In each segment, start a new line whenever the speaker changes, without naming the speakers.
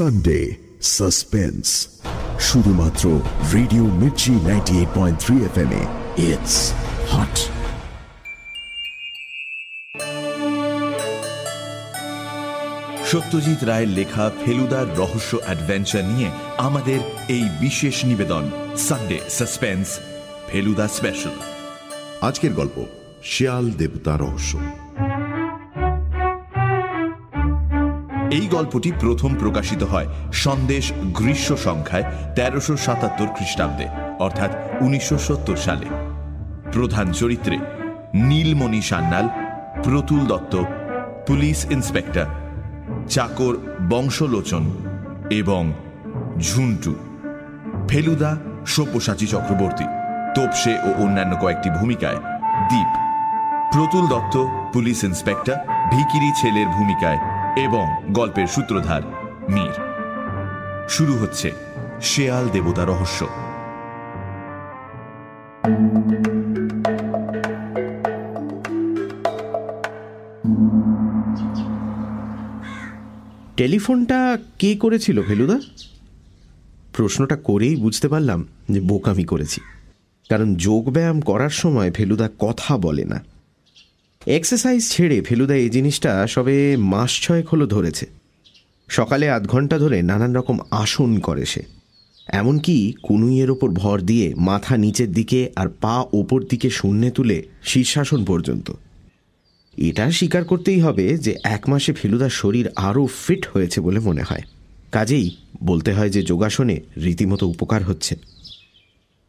Sunday suspense শুধুমাত্র radio Mirchi ninety eight point three F M it's hot
Satyajit রায়ের লেখা ফেলুদার রহস্য অ্যাডভেঞ্চার নিয়ে আমাদের এই বিশেষ নিবেদন সানডে সাসপেন্স ফেলুদা স্পেশাল
আজকের গল্প শিয়াল দেবতা রহস্য।
এই গল্পটি প্রথম প্রকাশিত হয় সন্দেশ গ্রীষ্ম সংখ্যায় তেরোশো সাতাত্তর খ্রিস্টাব্দে, অর্থাৎ উনিশশো সত্তর সালে। প্রধান চরিত্রে নীলমণি সান্যাল, প্রতুল দত্ত, পুলিশ ইন্সপেক্টর, চাকর বংশলোচন এবং ঝুন্টু। ফেলুদা সব্যসাচী চক্রবর্তী, তোপসে ও অন্যান্য কয়েকটি ভূমিকায় দ্বীপ প্রতুল দত্ত, পুলিশ ইন্সপেক্টর, ভিকিরি ছেলের ভূমিকায় এবং গল্পের সূত্রধার মীর। শুরু হচ্ছে শেয়াল দেবতা রহস্য।
টেলিফোনটা কে করেছিল, ফেলুদা? প্রশ্নটা করেই বুঝতে পারলাম যে বোকামি করেছি। কারণ যোগব্যায়াম করার সময় ফেলুদা কথা বলে না। এক্সারসাইজ ছেড়ে ফেলুদা এই জিনিসটা সবে মাস ছয়েক হলো ধরেছে। সকালে আধ ঘণ্টা ধরে নানান রকম আসন করে সে। এমনকি কুনুইয়ের ওপর ভর দিয়ে মাথা নিচের দিকে আর পা ওপর দিকে শূন্যে তুলে শীর্ষাসন পর্যন্ত। এটা স্বীকার করতেই হবে যে এক মাসে ফেলুদার শরীর আরও ফিট হয়েছে বলে মনে হয়। কাজেই বলতে হয় যে যোগাসনে রীতিমতো উপকার হচ্ছে।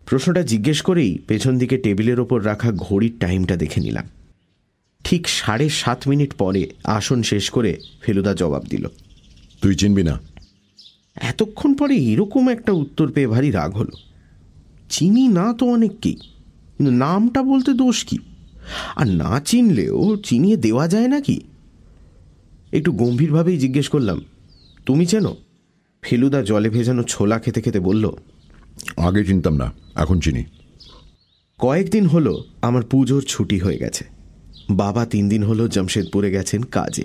প্রশ্নটা জিজ্ঞেস করেই পেছন দিকে টেবিলের ওপর রাখা ঘড়ির টাইমটা দেখে নিলাম। ঠিক সাড়ে সাত মিনিট পরে আসন শেষ করে ফেলুদা জবাব দিল।
তুই চিনবি না।
এতক্ষণ পরে এরকম একটা উত্তর পেয়ে ভারী রাগ হলো। চিনি না তো অনেককেই কিন্তু নামটা বলতে দোষ কি? আর না চিনলেও চিনিয়ে দেওয়া যায় নাকি? একটু গম্ভীরভাবেই জিজ্ঞেস করলাম তুমি চেনো? ফেলুদা জলে ভেজানো ছোলা খেতে খেতে বলল
আগে চিনতাম না এখন চিনি।
কয়েকদিন হলো আমার পুজোর ছুটি হয়ে গেছে। বাবা তিন দিন হলো জামশেদপুরে গেছেন কাজে।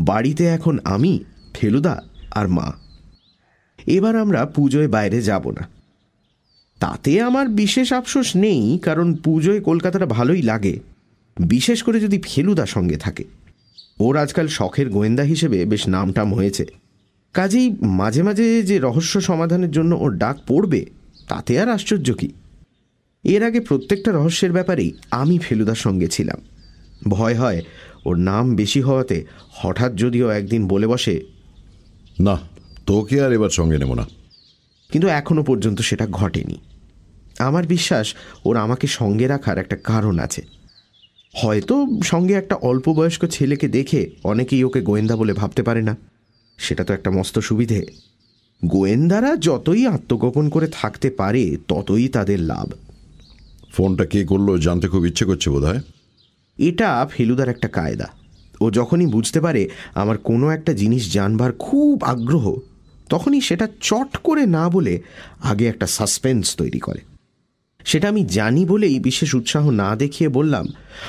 বাড়িতে এখন আমি, ফেলুদা আর মা। এবার আমরা পুজোয় বাইরে যাব না। তাতে আমার বিশেষ আফসোস নেই, কারণ পুজোয় কলকাতাটা ভালোই লাগে। বিশেষ করে যদি ফেলুদা সঙ্গে থাকে। ওর আজকাল শখের গোয়েন্দা হিসেবে বেশ নামটাম হয়েছে। কাজেই মাঝে মাঝে যে রহস্য সমাধানের জন্য ওর ডাক পড়বে, তাতে আর আশ্চর্য কি? এর আগে প্রত্যেকটা রহস্যের ব্যাপারেই আমি ফেলুদার সঙ্গে ছিলাম। ভয় হয়। ওর নাম বেশি হওয়াতে হঠাৎ যদিও একদিন বলে বসে
না তোকে আর এবার সঙ্গে নেব না।
কিন্তু এখনও পর্যন্ত সেটা ঘটেনি। আমার বিশ্বাস ওর আমাকে সঙ্গে রাখার একটা কারণ আছে। হয়তো সঙ্গে একটা অল্প বয়স্ক ছেলেকে দেখে অনেকেই ওকে গোয়েন্দা বলে ভাবতে পারে না। সেটা তো একটা মস্ত সুবিধে। গোয়েন্দারা যতই আত্মগোপন করে থাকতে পারে ততই তাদের লাভ।
ফোনটা কে করল জানতে খুব ইচ্ছে করছে বোধ হয়
এটা ফেলুদার একটা কায়দা। ও যখনই বুঝতে পারে আমার কোনো একটা জিনিস জানবার খুব আগ্রহ, তখনই সেটা চট করে না বলে আগে একটা সাসপেন্স তৈরি করে। সেটা আমি জানি বলেই বিশেষ উৎসাহ না দেখিয়ে বললাম,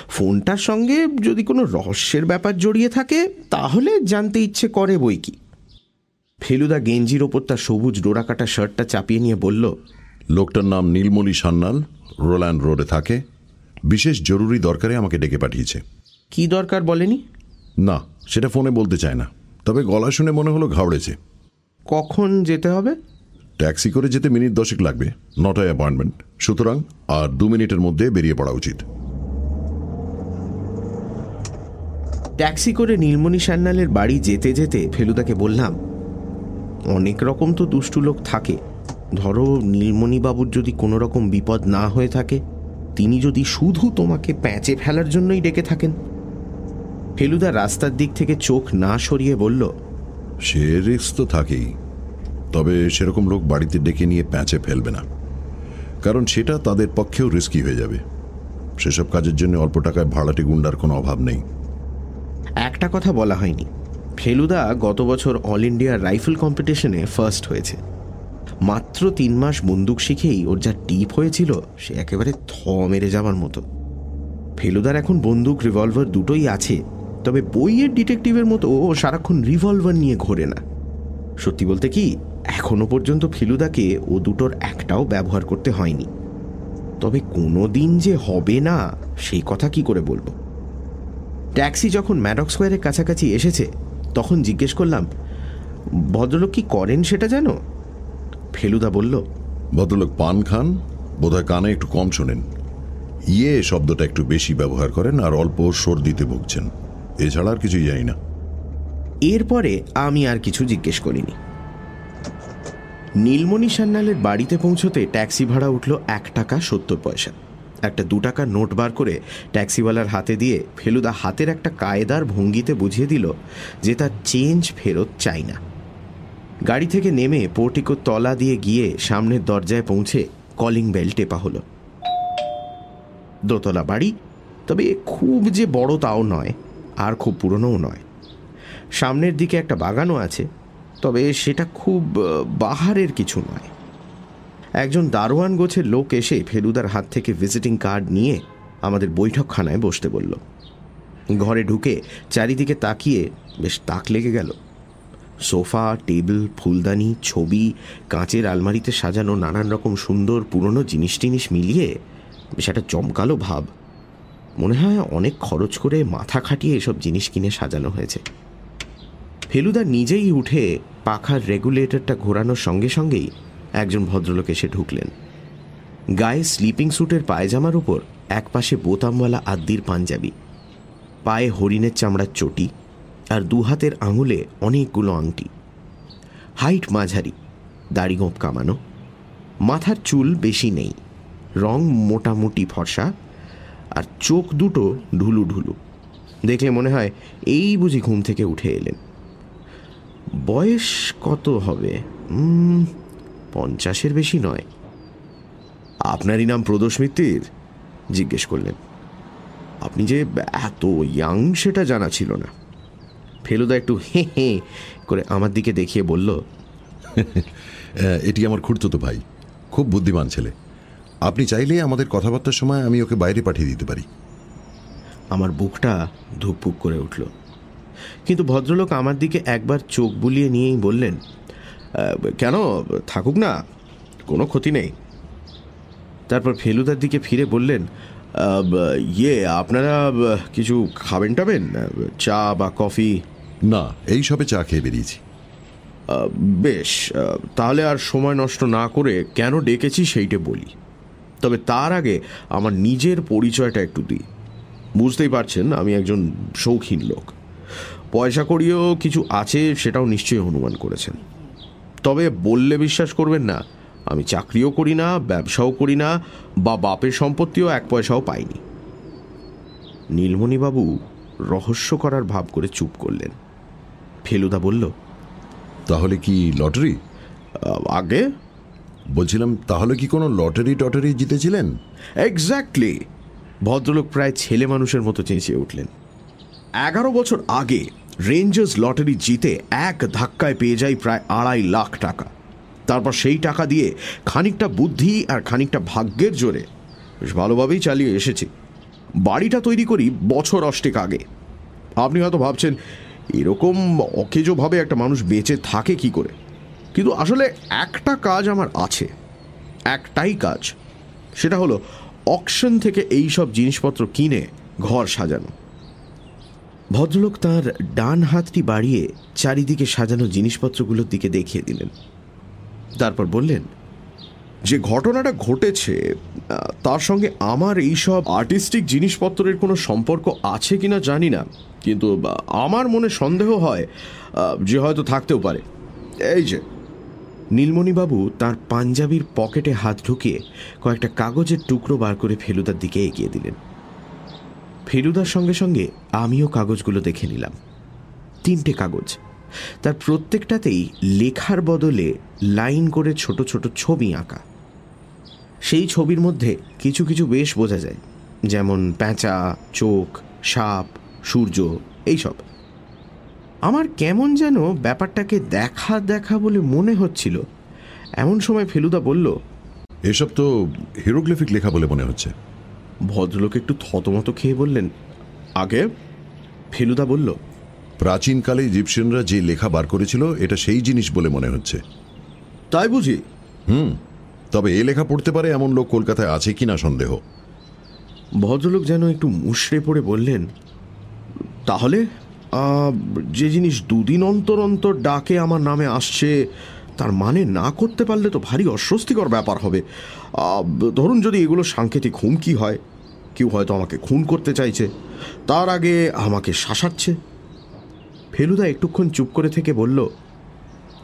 ফোনটার সঙ্গে যদি কোনো রহস্যের ব্যাপার জড়িয়ে থাকে, তাহলে জানতে ইচ্ছে করে বই কি। ফেলুদা গেঞ্জির ওপর তার সবুজ ডোরাকাটা শার্টটা চাপিয়ে নিয়ে বলল,
লোকটার নাম নীলমণি সান্যাল, রোল্যান্ড রোডে থাকে। বিশেষ জরুরি দরকারে আমাকে ডেকে পাঠিয়েছে।
কি দরকার বলেনি?
না সেটা ফোনে বলতে চায় না। তবে গলা শুনে মনে হলো ঘাবড়েছে।
কখন যেতে হবে?
ট্যাক্সি করে যেতে মিনিট দশেক লাগবে। নটায় অ্যাপয়েন্টমেন্ট সুতরাং আর দু মিনিটের মধ্যে বেরিয়ে পড়া উচিত।
ট্যাক্সি করে নীলমণি সান্যালের বাড়ি যেতে যেতে ফেলুদাকে বললাম অনেক রকম তো দুষ্টু লোক থাকে। ধরো নীলমণিবাবুর যদি কোনো রকম বিপদ না হয়ে থাকে তিনি যদি শুধু তোমাকে প্যাঁচে ফেলার জন্যই ডেকে থাকেন? ফেলুদা রাস্তার দিক থেকে চোখ না সরিয়ে বলল
সে রিস্ক তো থাকেই তবে সেরকম লোক বাড়িতে ডেকে নিয়ে প্যাঁচে ফেলবে না। কারণ সেটা তাদের পক্ষেও রিস্কি হয়ে যাবে। সেসব কাজের জন্য অল্প টাকায় ভাড়াটে গুন্ডার কোনো অভাব নেই।
একটা কথা বলা হয়নি। ফেলুদা গত বছর অল ইন্ডিয়া রাইফেল কম্পিটিশনে ফার্স্ট হয়েছে। মাত্র তিন মাস বন্দুক শিখেই ওর যা টিপ হয়েছিল, সে একেবারে থ মেরে যাবার মতো। ফেলুদার এখন বন্দুক রিভলভার দুটোই আছে, তবে বইয়ের ডিটেকটিভের মতো ও সারাক্ষণ রিভলভার নিয়ে ঘোরে না। সত্যি বলতে কি, এখনও পর্যন্ত ফেলুদাকে ও দুটোর একটাও ব্যবহার করতে হয়নি। তবে কোনো দিন যে হবে না, সেই কথা কি করে বলব? ট্যাক্সি যখন ম্যাডক স্কোয়ারের কাছাকাছি এসেছে, তখন জিজ্ঞেস করলাম, ভদ্রলোক কি করেন সেটা জানো? ফেলুদা বলল
ভদ্রলোক পান খান? বোধহয় কানে একটু কম শোনেন। ইয়ে শব্দটা একটু বেশি ব্যবহার করেন আর অল্প সর্দিতে ভুগছেন। এছাড়া আর কিছুই জানি না।
এরপরে আমি আর কিছু জিজ্ঞেস করিনি। নীলমণি সান্যালের বাড়িতে পৌঁছতে ট্যাক্সি ভাড়া উঠল এক টাকা সত্তর পয়সা। একটা দু টাকার নোট বার করে ট্যাক্সিওয়ালার হাতে দিয়ে ফেলুদা হাতের একটা কায়দার ভঙ্গিতে বুঝিয়ে দিল যে তার চেঞ্জ ফেরত চাই না। গাড়ি থেকে নেমে পোর্টিকোর তলা দিয়ে গিয়ে সামনের দরজায় পৌঁছে কলিং বেল টেপা হলো। দোতলা বাড়ি, তবে খুব যে বড় তাও নয়, আর খুব পুরনোও নয়। সামনের দিকে একটা বাগানও আছে, তবে সেটা খুব বাহারের কিছু নয়। একজন দারোয়ান গোছের লোক এসে ফেলুদার হাত থেকে ভিজিটিং কার্ড নিয়ে আমাদের বৈঠকখানায় বসতে বলল। ঘরে ঢুকে চারিদিকে তাকিয়ে বেশ তাক লেগে গেল। সোফা, টেবিল, ফুলদানি, ছবি, কাঁচের আলমারিতে সাজানো নানান রকম সুন্দর পুরনো জিনিস টিনিস মিলিয়ে বেশ একটা জমকালো ভাব। মনে হয় অনেক খরচ করে মাথা খাটিয়ে এসব জিনিস কিনে সাজানো হয়েছে। ফেলুদা নিজেই উঠে পাখার রেগুলেটরটা ঘোরানোর সঙ্গে সঙ্গেই একজন ভদ্রলোক এসে ঢুকলেন। গায়ে স্লিপিং স্যুটের পায়জামার উপর একপাশে বোতামওয়ালা আদ্দির পাঞ্জাবি, পায়ে হরিণের চামড়ার চটি আর দু হাতের আঙুলে অনেকগুলো আংটি। হাইট মাঝারি, দাড়ি গোঁপ কামানো, মাথার চুল বেশি নেই, রং মোটামুটি ফর্সা, আর চোখ দুটো ঢুলু ঢুলু। দেখলে মনে হয় এই বুঝি ঘুম থেকে উঠে এলেন। বয়স কত হবে? পঞ্চাশের বেশি নয়। আপনারই নাম প্রদোষ জিজ্ঞেস করলেন। আপনি যে এত ইয়াং সেটা জানা ছিল না। ফেলুদা একটু হে হে করে আমার দিকে দেখিয়ে বলল
এটি আমার খুঁড়তো ভাই খুব বুদ্ধিমান ছেলে। আপনি চাইলে আমাদের কথাবার্তার সময় আমি ওকে বাইরে পাঠিয়ে দিতে পারি।
আমার বুকটা ধুকপুক করে উঠল। কিন্তু ভদ্রলোক আমার দিকে একবার চোখ বুলিয়ে নিয়েই বললেন কেন থাকুক না কোনো ক্ষতি নেই। তারপর ফেলুদার দিকে ফিরে বললেন ইয়ে আপনারা কিছু খাবেন টাবেন চা বা কফি?
না, এই সবে চা খেয়ে বেরিয়েছি।
বেশ তাহলে আর সময় নষ্ট না করে কেন ডেকেছি সেইটে বলি। তবে তার আগে আমার নিজের পরিচয়টা একটু দিই। বুঝতেই পারছেন, আমি একজন শৌখিন লোক। পয়সা করিও কিছু আছে, সেটাও নিশ্চয়ই অনুমান করেছেন। তবে বললে বিশ্বাস করবেন না, আমি চাকরিও করি না, ব্যবসাও করি না, বা বাপের সম্পত্তিও এক পয়সাও পাইনি। নীলমণিবাবু রহস্য করার ভাব করে চুপ করলেন। ফেলুদা বলল
তাহলে কি লটারি?
আগে?
বলছিলাম তাহলে কি কোনো লটারি টটারি জিতেছিলেন?
এক্স্যাক্টলি ভদ্রলোক প্রায় ছেলে মানুষের মতো চেঁচিয়ে উঠলেন। এগারো বছর আগে রেঞ্জার্স লটারি জিতে এক ধাক্কায় পেয়ে যায় প্রায় আড়াই লাখ টাকা। তারপর সেই টাকা দিয়ে খানিকটা বুদ্ধি আর খানিকটা ভাগ্যের জোরে বেশ ভালোভাবেই চালিয়ে এসেছি। বাড়িটা তৈরি করি বছর অষ্টেক আগে। আপনি হয়তো ভাবছেন এরকম অকেজোভাবে একটা মানুষ বেঁচে থাকে কি করে? কিন্তু আসলে একটা কাজ আমার আছে, একটাই কাজ। সেটা হলো অকশন থেকে এই সব জিনিসপত্র কিনে ঘর সাজানো। ভদ্রলোক তার ডান হাতটি বাড়িয়ে চারিদিকে সাজানো জিনিসপত্রগুলোর দিকে দেখিয়ে দিলেন। তারপর বললেন, যে ঘটনাটা ঘটেছে তার সঙ্গে আমার এই সব আর্টিস্টিক জিনিসপত্রের কোনো সম্পর্ক আছে কিনা জানি না। কিন্তু আমার মনে সন্দেহ হয় যে হয়তো থাকতেও পারে। এই যে, নীলমণিবাবু তার পাঞ্জাবির পকেটে হাত ঢুকিয়ে কয়েকটা কাগজের টুকরো বার করে ফেলুদার দিকে এগিয়ে দিলেন। ফেলুদার সঙ্গে সঙ্গে আমিও কাগজগুলো দেখে নিলাম। তিনটে কাগজ। তার প্রত্যেকটাতেই লেখার বদলে লাইন করে ছোট ছোট ছবি আঁকা। সেই ছবির মধ্যে কিছু কিছু বেশ বোঝা যায় যেমন প্যাঁচা চোখ সাপ সূর্য এইসব। আমার কেমন যেন ব্যাপারটাকে দেখা দেখা বলে মনে হচ্ছিল। এমন সময় ফেলুদা বলল
এসব তো হিরোগ্লিফিক লেখা বলে মনে হচ্ছে।
ভদ্রলোক একটু থতমত খেয়ে বললেন আগে? ফেলুদা বলল
প্রাচীনকালে ইজিপশিয়ানরা যে লেখা বার করেছিল এটা সেই জিনিস বলে মনে হচ্ছে।
তাই বুঝি?
তবে এ লেখা পড়তে পারে এমন লোক কলকাতায় আছে কিনা সন্দেহ।
ভদ্রলোক যেন একটু মুশড়ে পড়ে বললেন, তাহলে যে জিনিস দুদিন অন্তর অন্তর ডাকে আমার নামে আসছে, তার মানে না করতে পারলে তো ভারী অস্বস্তিকর ব্যাপার হবে। ধরুন যদি এগুলো সাংকেতিক হুমকি হয়, কেউ হয়তো আমাকে খুন করতে চাইছে, তার আগে আমাকে শাসাচ্ছে। ফেলুদা একটুক্ষণ চুপ করে থেকে বলল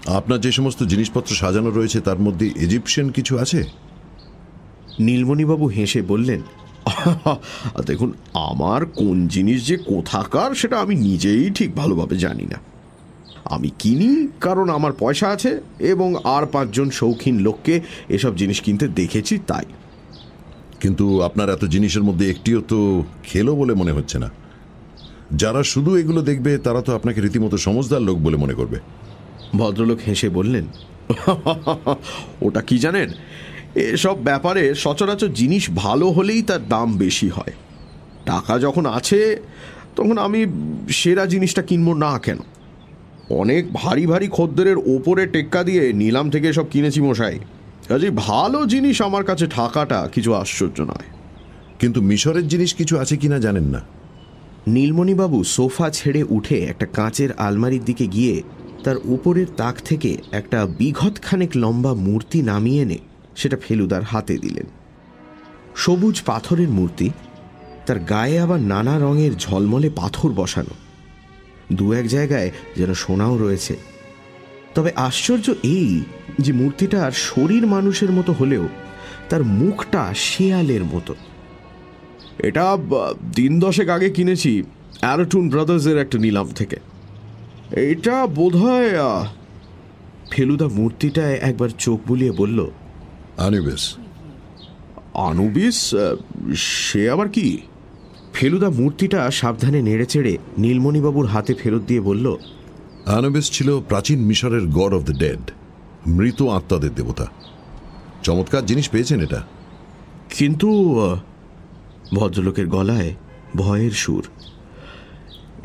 আপনার যে সমস্ত জিনিসপত্র সাজানো রয়েছে তার মধ্যে ইজিপশিয়ান কিছু আছে?
নীলমণিবাবু হেসে বললেন দেখুন আমার কোন জিনিস যে কোথাকার সেটা আমি নিজেই ঠিক ভালোভাবে জানি না। আমি কিনি কারণ আমার পয়সা আছে এবং আর পাঁচজন শৌখিন লোককে এসব জিনিস কিনতে দেখেছি তাই।
কিন্তু আপনার এত জিনিসের মধ্যে একটিও তো খেলো বলে মনে হচ্ছে না। যারা শুধু এগুলো দেখবে তারা তো আপনাকে রীতিমতো সমজদার লোক বলে মনে করবে।
ভদ্রলোক হেসে বললেন ওটা কি জানেন? এসব ব্যাপারে সচরাচর জিনিস ভালো হলেই তার দাম বেশি হয়। টাকা যখন আছে তখন আমি সেরা জিনিসটা কিনবো না কেন? অনেক ভারী ভারী খদ্দেরের ওপরে টেক্কা দিয়ে নিলাম থেকে সব কিনেছি মশাই। কাজে ভালো জিনিস আমার কাছে থাকাটা কিছু আশ্চর্য নয়।
কিন্তু মিশরের জিনিস কিছু আছে কিনা জানেন না?
নীলমণিবাবু সোফা ছেড়ে উঠে একটা কাঁচের আলমারির দিকে গিয়ে তার উপরের তাক থেকে একটা বিঘৎখানেক লম্বা মূর্তি নামিয়ে এনে সেটা ফেলুদার হাতে দিলেন। সবুজ পাথরের মূর্তি, তার গায়ে আবার নানা রঙের ঝলমলে পাথর বসানো। দু এক জায়গায় যেন সোনাও রয়েছে। তবে আশ্চর্য এই যে মূর্তিটার শরীর মানুষের মতো হলেও তার মুখটা শেয়ালের মতো। এটা দিন দশেক আগে কিনেছি, অ্যারোটুন ব্রাদার্সের একটা নিলাম থেকে। এটা বোধ ফেলুদা মূর্তিটায় একবার চোখ বুলিয়ে বলল
আনিবেস।
আনুবিস? সে আবার কি? ফেলুদা মূর্তিটা সাবধানে নেড়েচেড়ে নীলমণিবাবুর হাতে ফেরত দিয়ে বলল
আনুবিস ছিল প্রাচীন মিশরের গড অফ দ্য ডেড মৃত আত্মাদের দেবতা। চমৎকার জিনিস পেয়েছেন এটা।
কিন্তু ভদ্রলোকের গলায় ভয়ের সুর।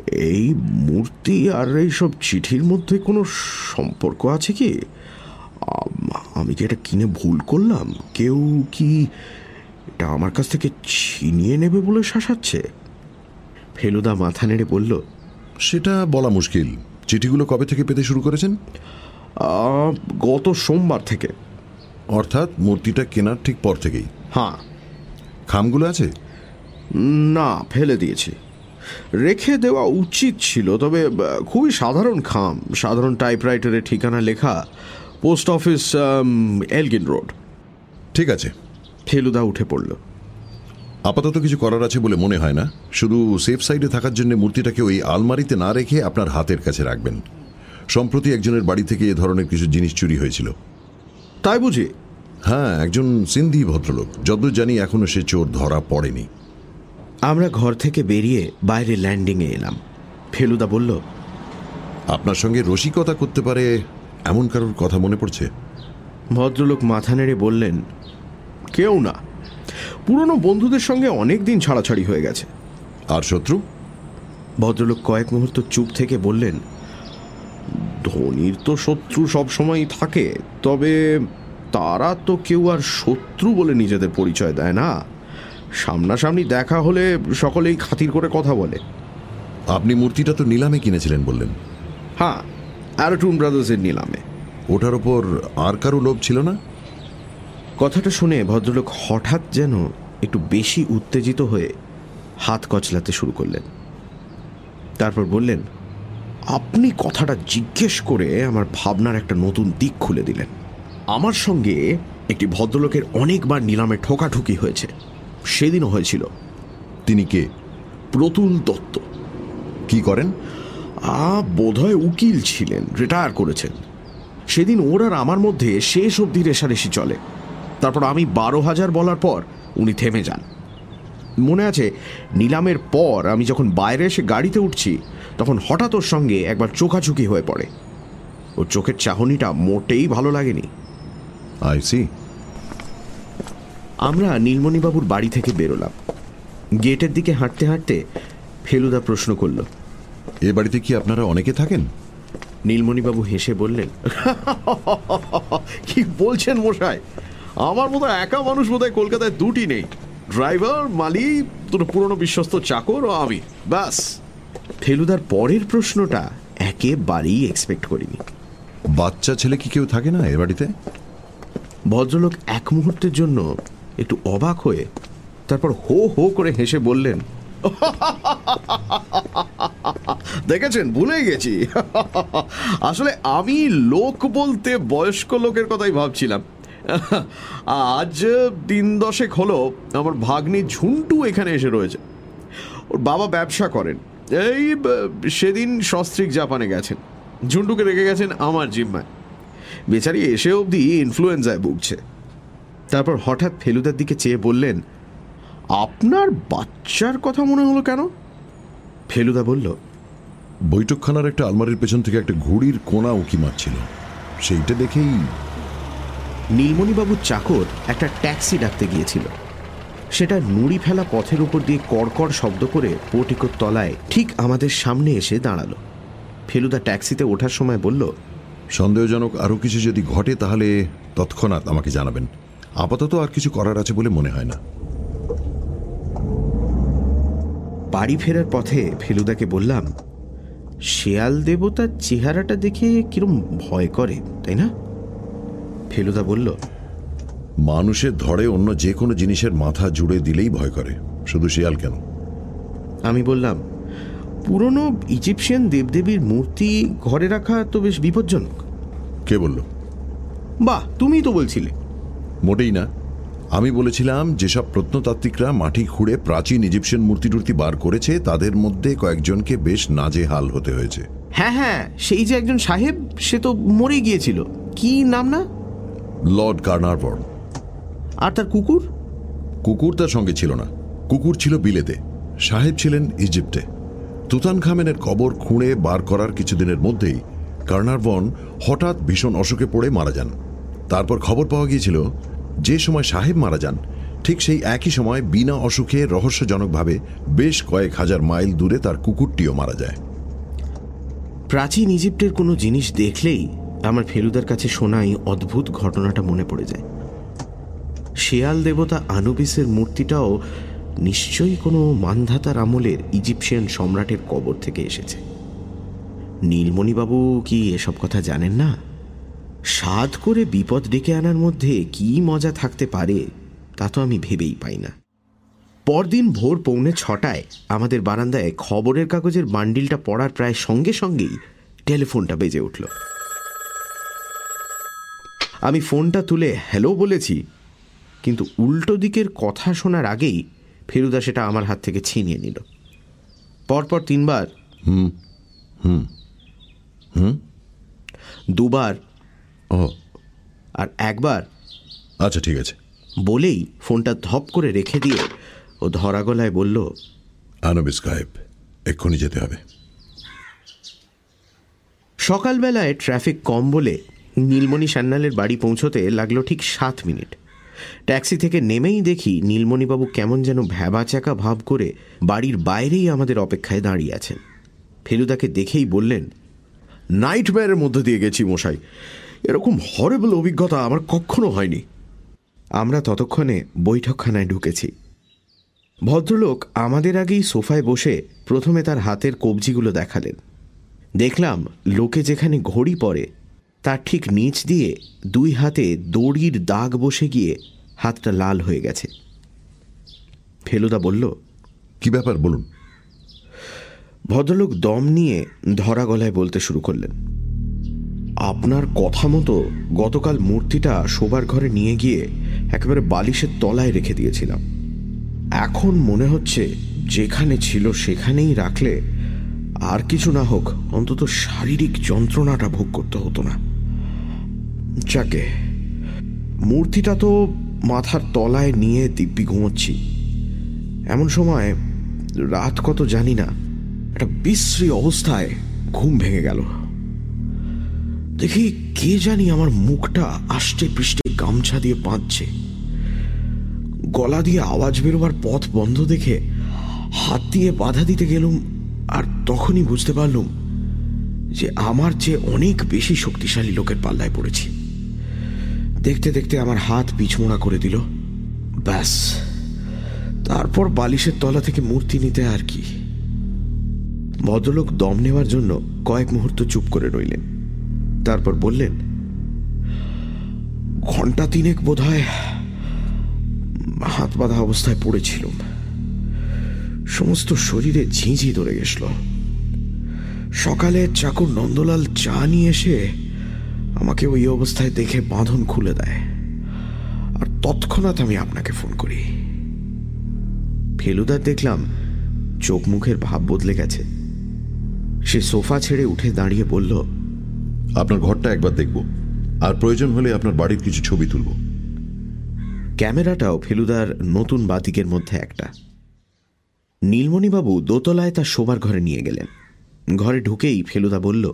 এই মূর্তি আর এইসব চিঠির মধ্যে কোনো সম্পর্ক আছে কি? আমি কি এটা কিনে ভুল করলাম? কেউ কি এটা আমার কাছ থেকে ছিনিয়ে নেবে বলে শাসাচ্ছে? ফেলুদা মাথা নেড়ে বলল
সেটা বলা মুশকিল। চিঠিগুলো কবে থেকে পেতে শুরু করেছেন?
গত সোমবার থেকে।
অর্থাৎ মূর্তিটা কেনার ঠিক পর থেকেই।
হ্যাঁ।
খামগুলো আছে?
না ফেলে দিয়েছি। রেখে দেওয়া উচিত ছিল তবে খুবই সাধারণ খাম সাধারণ টাইপরাইটারের ঠিকানা লেখা পোস্ট অফিস এলগিন রোড
ঠিক আছে।
ফেলুদা উঠে পড়ল।
আপাতত কিছু করার আছে বলে মনে হয় না। শুধু সেফ সাইডে থাকার জন্য মূর্তিটাকে ওই আলমারিতে না রেখে আপনার হাতের কাছে রাখবেন। সম্প্রতি একজনের বাড়ি থেকে এ ধরনের কিছু জিনিস চুরি হয়েছিল।
তাই বুঝি?
হ্যাঁ একজন সিন্ধি ভদ্রলোক। যদ্দূর জানি এখনও সে চোর ধরা পড়েনি।
আমরা ঘর থেকে বেরিয়ে বাইরে ল্যান্ডিংয়ে এলাম। ফেলুদা বলল
আপনার সঙ্গে রসিকতা করতে পারে এমন কারোর কথা মনে পড়ছে?
ভদ্রলোক মাথা নেড়ে বললেন কেউ না। পুরনো বন্ধুদের সঙ্গে অনেক দিন ছাড়াছাড়ি হয়ে গেছে।
আর শত্রু?
ভদ্রলোক কয়েক মুহূর্ত চুপ থেকে বললেন ধনীর তো শত্রু সব সময়ই থাকে তবে তারা তো কেউ আর শত্রু বলে নিজেদের পরিচয় দেয় না। সামনাসামনি দেখা হলে সকলেই খাতির করে কথা বলে।
আপনি মূর্তিটা তো নিলামে কিনেছিলেন বললেন।
হ্যাঁ অ্যারোটুন ব্রাদার্সের নিলামে।
ওটার ওপর আর কারও লোভ ছিল না?
কথাটা শুনে ভদ্রলোক হঠাৎ যেন একটু বেশি উত্তেজিত হয়ে হাত কচলাতে শুরু করলেন। তারপর বললেন আপনি কথাটা জিজ্ঞেস করে আমার ভাবনার একটা নতুন দিক খুলে দিলেন। আমার সঙ্গে একটি ভদ্রলোকের অনেকবার নিলামে ঠোকাঠুকি হয়েছে। সেদিনও হয়েছিল।
তিনি কে?
প্রতুল দত্ত।
কি করেন?
আ, বোধহয় উকিল ছিলেন, রিটায়ার করেছেন। সেদিন ওর আর আমার মধ্যে শেষ অবধি রেশারেশি চলে। তারপর আমি বারো হাজার বলার পর উনি থেমে যান। মনে আছে, নিলামের পর আমি যখন বাইরে এসে গাড়িতে উঠছি, তখন হঠাৎ ওর সঙ্গে একবার চোখাচুকি হয়ে পড়ে। ওর চোখের চাহনিটা মোটেই ভালো লাগেনি।
আই সি
আমরা নীলমণিবাবুর বাড়ি থেকে বেরোলাম। গেটের দিকে হাঁটতে হাঁটতে ফেলুদা প্রশ্ন করল
এ বাড়িতে কি আপনারা অনেকে থাকেন?
নীলমণিবাবু হেসে বললেন কি বলছেন মশাই? আমার মতো একা মানুষ বোধহয় কলকাতায় দুটি নেই। ড্রাইভার মালি দুটো পুরনো বিশ্বস্ত চাকর ও আমি। ব্যাস। ফেলুদার পরের প্রশ্নটা একেবারেই এক্সপেক্ট করিনি।
বাচ্চা ছেলে কি কেউ থাকে না এ বাড়িতে?
ভদ্রলোক এক মুহূর্তের জন্য একটু অবাক হয়ে তারপর হো হো করে হেসে বললেন, দেখেছেন ভুলে গেছি। আসলে আমি লোক বলতে বয়স্ক লোকের কথাই ভাবছিলাম। আজ দিন দশেক হলো আমার ভাগ্নি ঝুন্টু এখানে এসে রয়েছে। ওর বাবা ব্যবসা করেন। এই, সেদিন সস্ত্রিক জাপানে গেছেন। ঝুন্টুকে রেখে গেছেন আমার জিম্মায়। বেচারি এসে অবধি ইনফ্লুয়েঞ্জায় ভুগছে। তারপর হঠাৎ ফেলুদার দিকে চেয়ে বললেন আপনার বাচ্চার কথা মনে হলো কেন? ফেলুদা বলল
বৈঠকখানার একটা আলমারির পেছন থেকে একটা ঘুড়ির কোনা উঁকি মারছিল। সেইটা দেখেই
নীলমণিবাবুর চাকর একটা ট্যাক্সি ডাকতে গিয়েছিল। সেটা নুড়ি ফেলা পথের উপর দিয়ে কড়কড় শব্দ করে পোটিকোর তলায় ঠিক আমাদের সামনে এসে দাঁড়াল। ফেলুদা ট্যাক্সিতে ওঠার সময় বলল
সন্দেহজনক আরও কিছু যদি ঘটে তাহলে তৎক্ষণাৎ আমাকে জানাবেন। আপাতত আর কিছু করার আছে বলে মনে হয় না।
বাড়ি ফেরার পথে ফেলুদাকে বললাম শেয়াল দেবতার চেহারাটা দেখে কিরম ভয় করে তাই না? ফেলুদা বলল
মানুষের ধরে অন্য যে কোনো জিনিসের মাথা জুড়ে দিলেই ভয় করে। শুধু শিয়াল কেন?
আমি বললাম পুরনো ইজিপশিয়ান দেবদেবীর মূর্তি ঘরে রাখা তো বেশ বিপজ্জনক।
কে বলল?
বাহ তুমিই তো বলছিলে।
মোটেই না। আমি বলেছিলাম যেসব প্রত্নতাত্ত্বিকরা মাটি খুঁড়ে প্রাচীন ইজিপশিয়ান মূর্তি টুর্তি বার করেছে তাদের মধ্যে কয়েকজনকে বেশ নাজেহাল হতে হয়েছে।
হ্যাঁ হ্যাঁ সেই যে একজন সাহেব সে তো মরে গিয়েছিল। কি নাম না?
লর্ড কার্নারভর
আর তার কুকুর?
কুকুর তার সঙ্গে ছিল না। কুকুর ছিল বিলেতে। সাহেব ছিলেন ইজিপ্টে। তুতান খামেনের কবর খুঁড়ে বার করার কিছুদিনের মধ্যেই কার্নারভন হঠাৎ ভীষণ অসুখে পড়ে মারা যান। তারপর খবর পাওয়া গিয়েছিল, যে সময় সাহেব মারা যান, ঠিক সেই একই সময় বিনা অসুখে রহস্যজনকভাবে বেশ কয়েক হাজার মাইল দূরে তার কুকুরটিও মারা যায়।
প্রাচীন ইজিপ্টের কোনো জিনিস দেখলেই আমার ফেলুদার কাছে শোনাই অদ্ভুত ঘটনাটা মনে পড়ে যায়। শেয়াল দেবতা আনুবিসের মূর্তিটাও নিশ্চয়ই কোনো মানধাতার আমলের ইজিপশিয়ান সম্রাটের কবর থেকে এসেছে। নীলমণিবাবু কি এসব কথা জানেন না? সাদ করে বিপদ ডেকে আনার মধ্যে কি মজা থাকতে পারে, তা তো আমি ভেবেই পাই না। পরদিন ভোর পৌনে ছটায় আমাদের বারান্দায় খবরের কাগজের বান্ডিলটা পড়ার প্রায় সঙ্গে সঙ্গেই টেলিফোনটা বেজে উঠল। আমি ফোনটা তুলে হ্যালো বলেছি, কিন্তু উল্টো দিকের কথা শোনার আগেই ফেরুদা সেটা আমার হাত থেকে ছিনিয়ে নিল। পরপর তিনবার, হুম হুম হুম। দুবার
ও।
আর একবার
আচ্ছা ঠিক আছে।
বলেই ফোনটা ধপ করে রেখে দিয়ে ও ধরা গলায় বলল
আনবিস গায়েব এক্ষুনি যেতে হবে।
সকালবেলায় ট্রাফিক কম বলে নীলমণি সান্যালের বাড়ি পৌঁছতে লাগল ঠিক সাত মিনিট। ট্যাক্সি থেকে নেমেই দেখি নীলমণিবাবু কেমন যেন ভ্যাবাচাকা ভাব করে বাড়ির বাইরেই আমাদের অপেক্ষায় দাঁড়িয়ে আছেন। ফেলুদাকে দেখেই বললেন নাইটমেয়ারের মধ্যে দিয়ে গেছি মশাই। এরকম হরেবল অভিজ্ঞতা আমার কখনো হয়নি। আমরা ততক্ষণে বৈঠকখানায় ঢুকেছি। ভদ্রলোক আমাদের আগেই সোফায় বসে প্রথমে তার হাতের কবজিগুলো দেখালেন। দেখলাম লোকে যেখানে ঘড়ি পড়ে তার ঠিক নিচ দিয়ে দুই হাতে দড়ির দাগ বসে গিয়ে হাতটা লাল হয়ে গেছে। ফেলুদা বলল
কি ব্যাপার বলুন?
ভদ্রলোক দম নিয়ে ধরা গলায় বলতে শুরু করলেন। আপনার কথা মতো গতকাল মূর্তিটা শোবার ঘরে নিয়ে গিয়ে একেবারে বালিশের তলায় রেখে দিয়েছিলাম। এখন মনে হচ্ছে যেখানে ছিল সেখানেই রাখলে আর কিছু না হোক, অন্তত শারীরিক যন্ত্রণাটা ভোগ করতে হতো না। যাকে, মূর্তিটা তো মাথার তলায় নিয়ে দিব্যি ঘুমোচ্ছি। এমন সময় রাত কত জানি না, একটা বিশ্রী অবস্থায় ঘুম ভেঙে গেল। দেখি কে জানি আমার মুখটা আষ্টে পৃষ্ঠে গামছা দিয়ে বাঁধছে। গলা দিয়ে আওয়াজ বেরোবার পথ বন্ধ দেখে হাত দিয়ে বাধা দিতে গেলুম আর তখনই বুঝতে পারলুম যে আমার চেয়ে অনেক বেশি শক্তিশালী লোকের পাল্লায় পড়েছি। দেখতে দেখতে আমার হাত পিছমোড়া করে দিল। ব্যাস, তারপর বালিশের তলা থেকে মূর্তি নিতে আর কি। ভদ্রলোক দম নেওয়ার জন্য কয়েক মুহূর্ত চুপ করে রইলেন। তারপর বললেন, ঘণ্টা তিনেক বোধ হয় হাত বাঁধা অবস্থায় পড়েছিলাম। সমস্ত শরীরে ঝিঁঝি ধরে গেছিল সকালে চাকর নন্দলাল চা নিয়ে এসে আমাকে ওই অবস্থায় দেখে বাঁধন খুলে দেয়। আর তৎক্ষণাৎ আমি আপনাকে ফোন করি। ফেলুদার দেখলাম চোখ মুখের ভাব বদলে গেছে। সে সোফা ছেড়ে উঠে দাঁড়িয়ে বলল
আপনার ঘরটা একবার দেখব। আর প্রয়োজন হলে আপনার বাড়ির কিছু ছবি তুলব।
ক্যামেরাটাও ফেলুদার নতুন বাতিকের মধ্যে একটা। নীলমণিবাবু দোতলায় তার শোবার ঘরে নিয়ে গেলেন। ঘরে ঢুকেই ফেলুদা বলল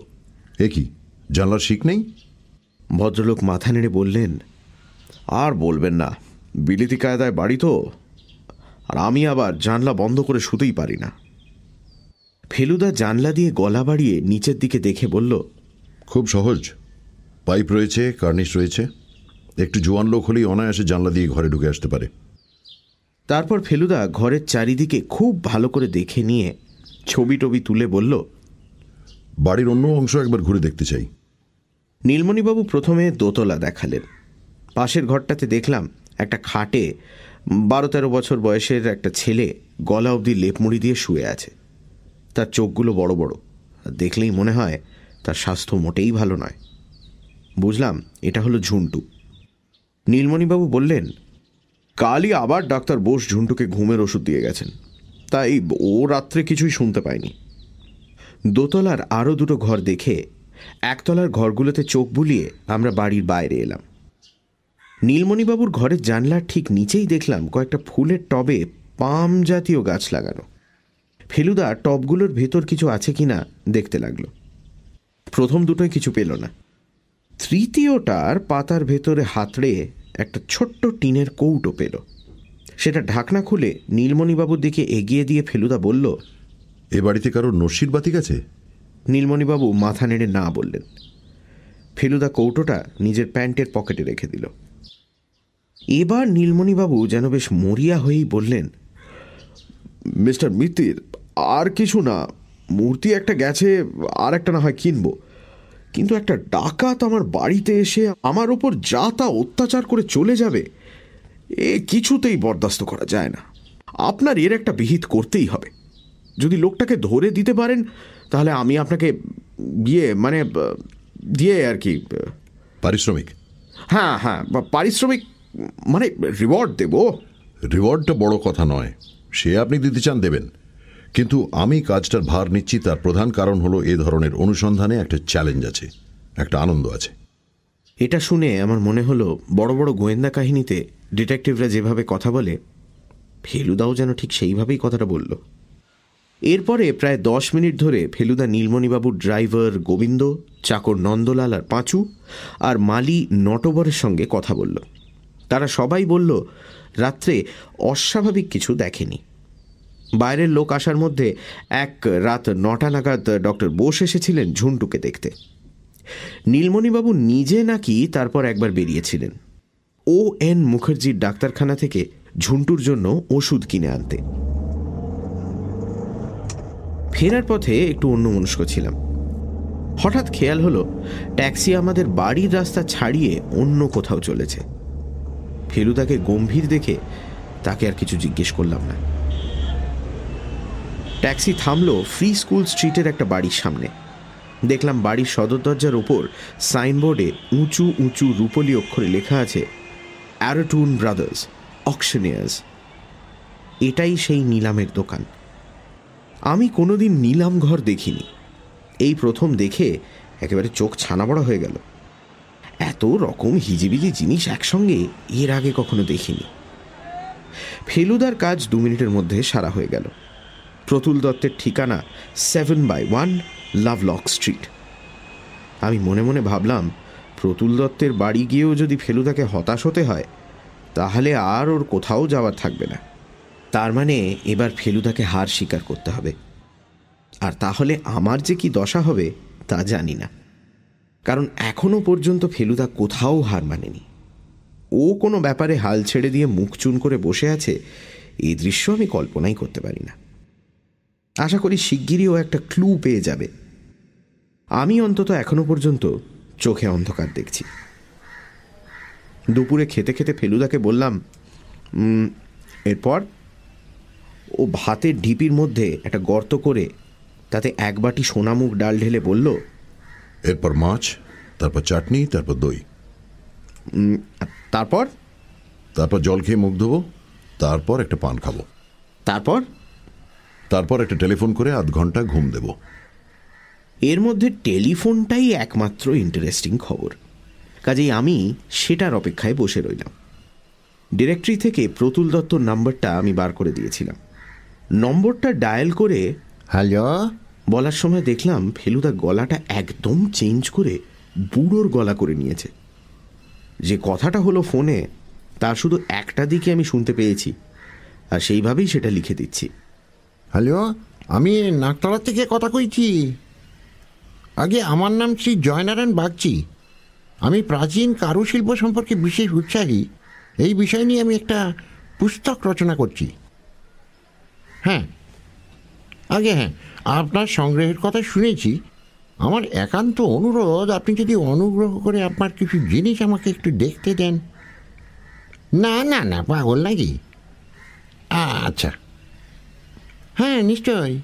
এ কি জানলার শিক নেই?
ভদ্রলোক মাথা নেড়ে বললেন আর বলবেন না বিলিতি কায়দায় বাড়ি তো আর আমি আবার জানলা বন্ধ করে শুতেই পারি না। ফেলুদা জানলা দিয়ে গলা বাড়িয়ে নিচের দিকে দেখে বলল
খুব সহজ। পাইপ রয়েছে কার্নিশ রয়েছে। একটু জোয়ান লোক হলেই অনায়াসে জানলা দিয়ে ঘরে ঢুকে আসতে পারে।
তারপর ফেলুদা ঘরের চারিদিকে খুব ভালো করে দেখে নিয়ে ছবি টবি তুলে বলল
বাড়ির অন্য অংশ একবার ঘুরে দেখতে চাই।
নীলমণিবাবু প্রথমে দোতলা দেখালেন। পাশের ঘরটাতে দেখলাম একটা খাটে বারো তেরো বছর বয়সের একটা ছেলে গলা অবধি লেপমুড়ি দিয়ে শুয়ে আছে। তার চোখগুলো বড় বড়। দেখলেই মনে হয় তার স্বাস্থ্য মোটেই ভালো নয়। বুঝলাম, এটা হলো ঝুন্টু। নীলমণিবাবু বললেন, কালই আবার ডাক্তার বোস ঝুন্টুকে ঘুমের ওষুধ দিয়ে গেছেন। তাই ও রাত্রে কিছুই শুনতে পায়নি। দোতলার আরও দুটো ঘর দেখে একতলার ঘরগুলোতে চোখ বুলিয়ে আমরা বাড়ির বাইরে এলাম। নীলমণিবাবুর ঘরের জানলার ঠিক নিচেই দেখলাম কয়েকটা ফুলের টবে পাম জাতীয় গাছ লাগানো। ফেলুদা, টবগুলোর ভেতর কিছু আছে কিনা দেখতে লাগল। প্রথম দুটোই কিছু পেল না। তৃতীয়টার পাতার ভেতরে হাতড়ে একটা ছোট্ট টিনের কৌটো পেল। সেটা ঢাকনা খুলে নীলমণিবাবুর দিকে এগিয়ে দিয়ে ফেলুদা বলল
এ বাড়িতে কারোর নস্যির বাতিক আছে?
নীলমণিবাবু মাথা নেড়ে না বললেন। ফেলুদা কৌটোটা নিজের প্যান্টের পকেটে রেখে দিল। এবার নীলমণিবাবু যেন বেশ মরিয়া হয়েই বললেন মিস্টার মিত্তির আর কিছু না। মূর্তি একটা গেছে আর একটা না হয় কিনবো। কিন্তু একটা ডাকাত আমার বাড়িতে এসে আমার ওপর যা তা অত্যাচার করে চলে যাবে এ কিছুতেই বরদাস্ত করা যায় না। আপনার এর একটা বিহিত করতেই হবে। যদি লোকটাকে ধরে দিতে পারেন তাহলে আমি আপনাকে বিয়ে মানে দিয়ে আর কি
পারিশ্রমিক?
হ্যাঁ হ্যাঁ পারিশ্রমিক মানে রিওয়ার্ড দেব।
রিওয়ার্ডটা বড় কথা নয়। সে আপনি দিতে চান দেবেন। কিন্তু আমি কাজটার ভার নিচ্ছি, তার প্রধান কারণ হলো এ ধরনের অনুসন্ধানে একটা চ্যালেঞ্জ আছে, একটা আনন্দ আছে।
এটা শুনে আমার মনে হলো বড় বড় গোয়েন্দা কাহিনীতে ডিটেকটিভরা যেভাবে কথা বলে, ফেলুদাও যেন ঠিক সেইভাবেই কথাটা বলল। এরপরে প্রায় দশ মিনিট ধরে ফেলুদা নীলমণিবাবুর ড্রাইভার গোবিন্দ, চাকর নন্দলাল আর পাঁচু আর মালি নটবরের সঙ্গে কথা বলল। তারা সবাই বলল, রাত্রে অস্বাভাবিক কিছু দেখেনি। বাইরের লোক আসার মধ্যে এক রাত নটা নাগাদ ডক্টর বোস এসেছিলেন ঝুন্টুকে দেখতে। নীলমণিবাবু নিজে নাকি তারপর একবার বেরিয়েছিলেন। ও এন মুখার্জির ডাক্তারখানা থেকে ঝুন্টুর জন্য ওষুধ কিনে আনতে। ফেরার পথে একটু অন্যমনস্ক ছিলাম। হঠাৎ খেয়াল হলো, ট্যাক্সি আমাদের বাড়ির রাস্তা ছাড়িয়ে অন্য কোথাও চলেছে। ফেলুদাকে গম্ভীর দেখে তাকে আর কিছু জিজ্ঞেস করলাম না। ট্যাক্সি থামলো ফ্রি স্কুল স্ট্রিটের একটা বাড়ির সামনে। দেখলাম বাড়ির সদর দরজার ওপর সাইনবোর্ডে উঁচু উঁচু রূপলি অক্ষরে লেখা আছে, অ্যারোটুন ব্রাদার্স, অকশনিয়ার্স। এটাই সেই নিলামের দোকান। আমি কোনোদিন নিলাম ঘর দেখিনি। এই প্রথম দেখে একেবারে চোখ ছানা বড় হয়ে গেল। এত রকম হিজিবিজি জিনিস একসঙ্গে এর আগে কখনো দেখিনি। ফেলুদার কাজ দু মিনিটের মধ্যে সারা হয়ে গেল। প্রতুল দত্তের ঠিকানা seven by one Lovelock street আমি মনে মনে ভাবলাম, প্রতুল দত্তের বাড়ি গিয়েও যদি ফেলুদাকে হতাশ হতে হয়, তাহলে আর ওর কোথাও যাওয়ার থাকবে না। তার মানে এবার ফেলুদাকে হার স্বীকার করতে হবে। আর তাহলে আমার যে কি দশা হবে, তা জানি না। কারণ এখনও পর্যন্ত ফেলুদা কোথাও হার মানেনি। ও কোনো ব্যাপারে হাল ছেড়ে দিয়ে মুখ চুন করে বসে আছে এই দৃশ্য আমি কল্পনাই করতে পারি না। আশা করি শিগগিরই ও একটা ক্লু পেয়ে যাবে। আমি অন্তত এখনও পর্যন্ত চোখে অন্ধকার দেখছি। দুপুরে খেতে খেতে ফেলুদাকে বললাম এরপর? ও ভাতের ঢিপির মধ্যে একটা গর্ত করে তাতে এক বাটি সোনামুখ ডাল ঢেলে বলল
এরপর মাছ তারপর চাটনি তারপর দই।
তারপর?
তারপর জল খেয়ে মুখ ধোবো তারপর একটা পান খাব।
তারপর?
তারপর একটা টেলিফোন করে আধ ঘণ্টা ঘুম দেব।
এর মধ্যে টেলিফোনটাই একমাত্র ইন্টারেস্টিং খবর। কাজেই আমি সেটার অপেক্ষায় বসে রইলাম। ডিরেক্টরি থেকে প্রতুল দত্তর নাম্বারটা আমি বার করে দিয়েছিলাম। নম্বরটা ডায়াল করে
হ্যালো?
বলার সময় দেখলাম ফেলুদা গলাটা একদম চেঞ্জ করে বুড়োর গলা করে নিয়েছে। যে কথাটা হলো ফোনে তার শুধু একটা দিকে আমি শুনতে পেয়েছি আর সেইভাবেই সেটা লিখে দিচ্ছি।
হ্যালো? আমি নাকতলা থেকে কথা কইছি। আগে আমার নাম শ্রী জয়নারায়ণ বাগচি। আমি প্রাচীন কারুশিল্প সম্পর্কে বিশেষ উৎসাহী। এই বিষয় নিয়ে আমি একটা পুস্তক রচনা করছি। হ্যাঁ আগে হ্যাঁ আপনার সংগ্রহের কথা শুনেছি। আমার একান্ত অনুরোধ, আপনি যদি অনুগ্রহ করে আপনার কিছু জিনিস আমাকে একটু দেখতে দেন। না না না, পাগল নাকি? আচ্ছা। হ্যাঁ নিশ্চয়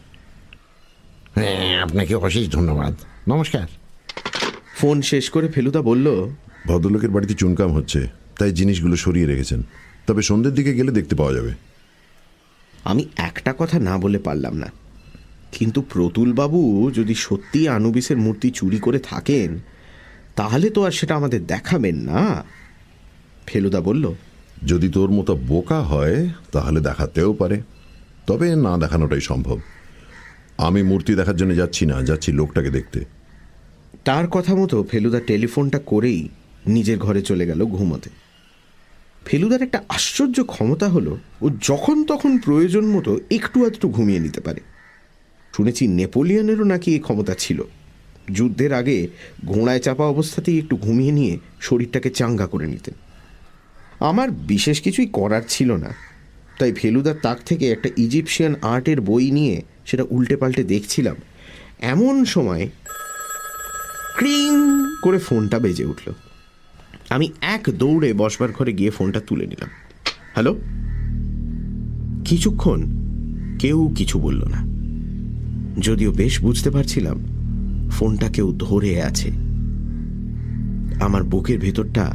হ্যাঁ আপনাকে অশেষ ধন্যবাদ। নমস্কার।
ফোন শেষ করে ফেলুদা বলল
ভদ্রলোকের বাড়িতে চুনকাম হচ্ছে তাই জিনিসগুলো সরিয়ে রেখেছেন। তবে সন্ধ্যের দিকে গেলে দেখতে পাওয়া যাবে।
আমি একটা কথা না বলে পারলাম না। কিন্তু প্রতুলবাবু যদি সত্যি আনুবিসের মূর্তি চুরি করে থাকেন তাহলে তো আর সেটা আমাদের দেখাবেন না। ফেলুদা বলল
যদি তোর মতো বোকা হয় তাহলে দেখাতেও পারে। তবে না দেখানোটাই সম্ভব। আমি মূর্তি দেখার জন্য যাচ্ছি না, যাচ্ছি লোকটাকে দেখতে।
তার কথা মতো ফেলুদা টেলিফোনটা করেই নিজের ঘরে চলে গেল ঘুমোতে। ফেলুদার একটা আশ্চর্য ক্ষমতা হলো, ও যখন তখন প্রয়োজন মতো একটু আধটু ঘুমিয়ে নিতে পারে। শুনেছি নেপোলিয়নেরও নাকি এই ক্ষমতা ছিল। যুদ্ধের আগে ঘোড়ায় চাপা অবস্থাতেই একটু ঘুমিয়ে নিয়ে শরীরটাকে চাঙ্গা করে নিতেন। আমার বিশেষ কিছুই করার ছিল না। তাই ফেলুদার তাক থেকে একটা ইজিপশিয়ান আর্টের বই নিয়ে সেটা উল্টে পাল্টে দেখছিলাম। এমন সময় ক্রিং করে ফোনটা বেজে উঠল। আমি এক দৌড়ে বসবার ঘরে গিয়ে ফোনটা তুলে নিলাম। হ্যালো? কিছুক্ষণ কেউ কিছু বলল না। যদিও বেশ বুঝতে পারছিলাম ফোনটা কেউ ধরে আছে। আমার বুকের ভেতরটা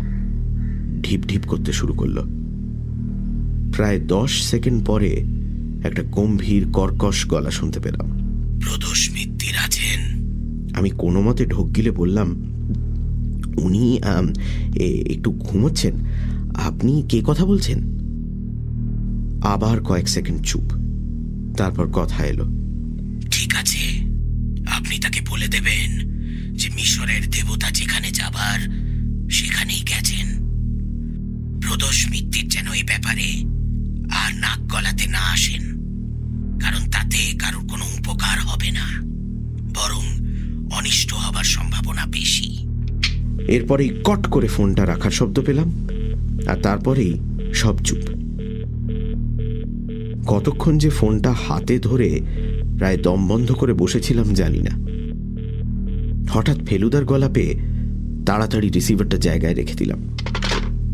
ঢিপ ঢিপ করতে শুরু করল। প্রায় দশ সেকেন্ড পরে একটা গম্ভীর কর্কশ গলা শুনতে পেলাম। প্রদোষ মিত্তির আছেন আমি কোনো মতে ঢোক গিলে বললাম উনি এ- একটু ঘুমোচ্ছেন। আপনি কে কথা বলছেন? আবার কয়েক সেকেন্ড চুপ। তারপর কথা এলো। তাতে কারোর কোনো উপকার হবে না বরং অনিষ্ট হবার সম্ভাবনা বেশি। এরপরেই কট করে ফোনটা রাখার শব্দ পেলাম আর তারপরেই সব চুপ। কতক্ষণ যে ফোনটা হাতে ধরে প্রায় দম বন্ধ করে বসেছিলাম জানি না। হঠাৎ ফেলুদার গলা পেয়ে তাড়াতাড়ি রিসিভারটা জায়গায় রেখে দিলাম।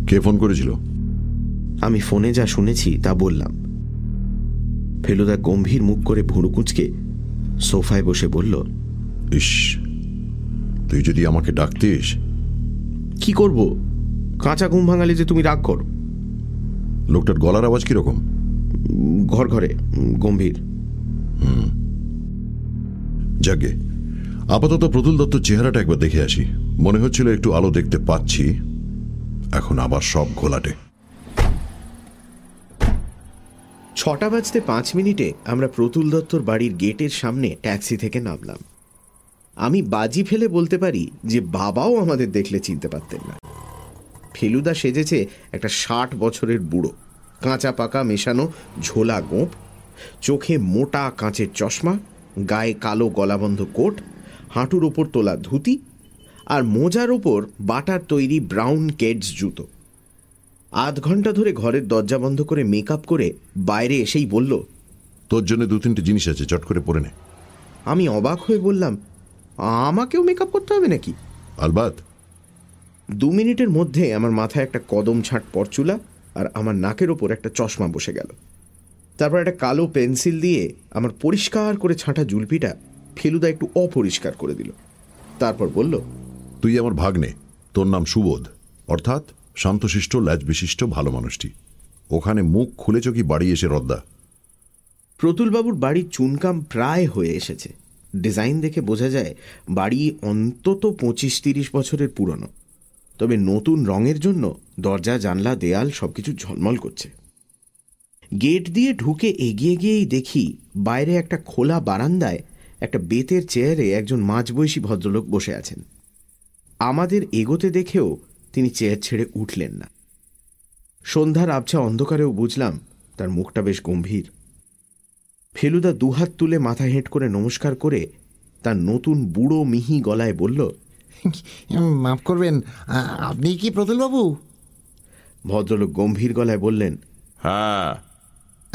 কে ফোন করেছিল?
আমি ফোনে যা শুনেছি তা বললাম। ফেলুদা গম্ভীর মুখ করে ভুরু কুঁচকে সোফায় বসে বলল
ইস তুই যদি আমাকে ডাকতিস।
কি করব? কাঁচা ঘুম ভাঙালে যে তুমি রাগ করো।
লোকটার গলার আওয়াজ কীরকম?
ঘর ঘরে গম্ভীর।
যাকে আপাতত প্রতুল দত্তর চেহারাটা একবার দেখে আসি। মনে হচ্ছিল একটু আলো দেখতে পাচ্ছি। এখন আবার সব ঘোলাটে।
ছটা বাজতে পাঁচ মিনিটে আমরা প্রতুল দত্তর বাড়ির গেটের সামনে ট্যাক্সি থেকে নামলাম। আমি বাজি ফেলে বলতে পারি যে বাবাও আমাদের দেখলে চিনতে পারতেন না। ফেলুদা সেজেছে একটা ষাট বছরের বুড়ো, কাঁচা পাকা মেশানো ঝোলা গোঁপ চোখে মোটা কাঁচের চশমা, গায়ে কালো গলাবন্ধ কোট, হাঁটুর ওপর তোলা ধুতি আর মোজার ওপর বাটার তৈরি ব্রাউন কেডস জুতো। আধ ঘণ্টা ধরে ঘরের দরজা বন্ধ করে মেকআপ করে বাইরে এসেই বলল
তোর জন্য দু তিনটে জিনিস আছে চট করে পরে নে।
আমি অবাক হয়ে বললাম আমাকেও মেকআপ করতে হবে নাকি?
আলবাত।
দু মিনিটের মধ্যে আমার মাথায় একটা কদম ছাঁট পরচুলা আর আমার নাকের ওপর একটা চশমা বসে গেল। তারপর একটা কালো পেন্সিল দিয়ে আমার পরিষ্কার করে ছাঁটা জুলপিটা ফেলুদা একটু অপরিষ্কার করে দিল। তারপর বলল
তুই আমার ভাগ্নে তোর নাম সুবোধ অর্থাৎ শান্তশিষ্ট ল্যাজ বিশিষ্ট ভালো মানুষটি। ওখানে মুখ খুলেছ কি বাড়ি এসে রদ্দা।
প্রতুলবাবুর বাড়ির চুনকাম প্রায় হয়ে এসেছে। ডিজাইন দেখে বোঝা যায়, বাড়ি অন্তত পঁচিশ তিরিশ বছরের পুরনো। তবে নতুন রঙের জন্য দরজা, জানলা, দেয়াল সবকিছু ঝলমল করছে। গেট দিয়ে ঢুকে এগিয়ে গিয়েই দেখি বাইরে একটা খোলা বারান্দায় একটা বেতের চেয়ারে একজন মাঝবয়সী ভদ্রলোক বসে আছেন। আমাদের এগোতে দেখেও তিনি চেয়ার ছেড়ে উঠলেন না। সন্ধ্যার আবছা অন্ধকারেও বুঝলাম তার মুখটা বেশ গম্ভীর। ফেলুদা দুহাত তুলে মাথা হেঁট করে নমস্কার করে তার নতুন বুড়ো মিহি গলায় বলল
মাফ করবেন আপনি কি প্রতুলবাবু?
ভদ্রলোক গম্ভীর গলায় বললেন
হ্যাঁ।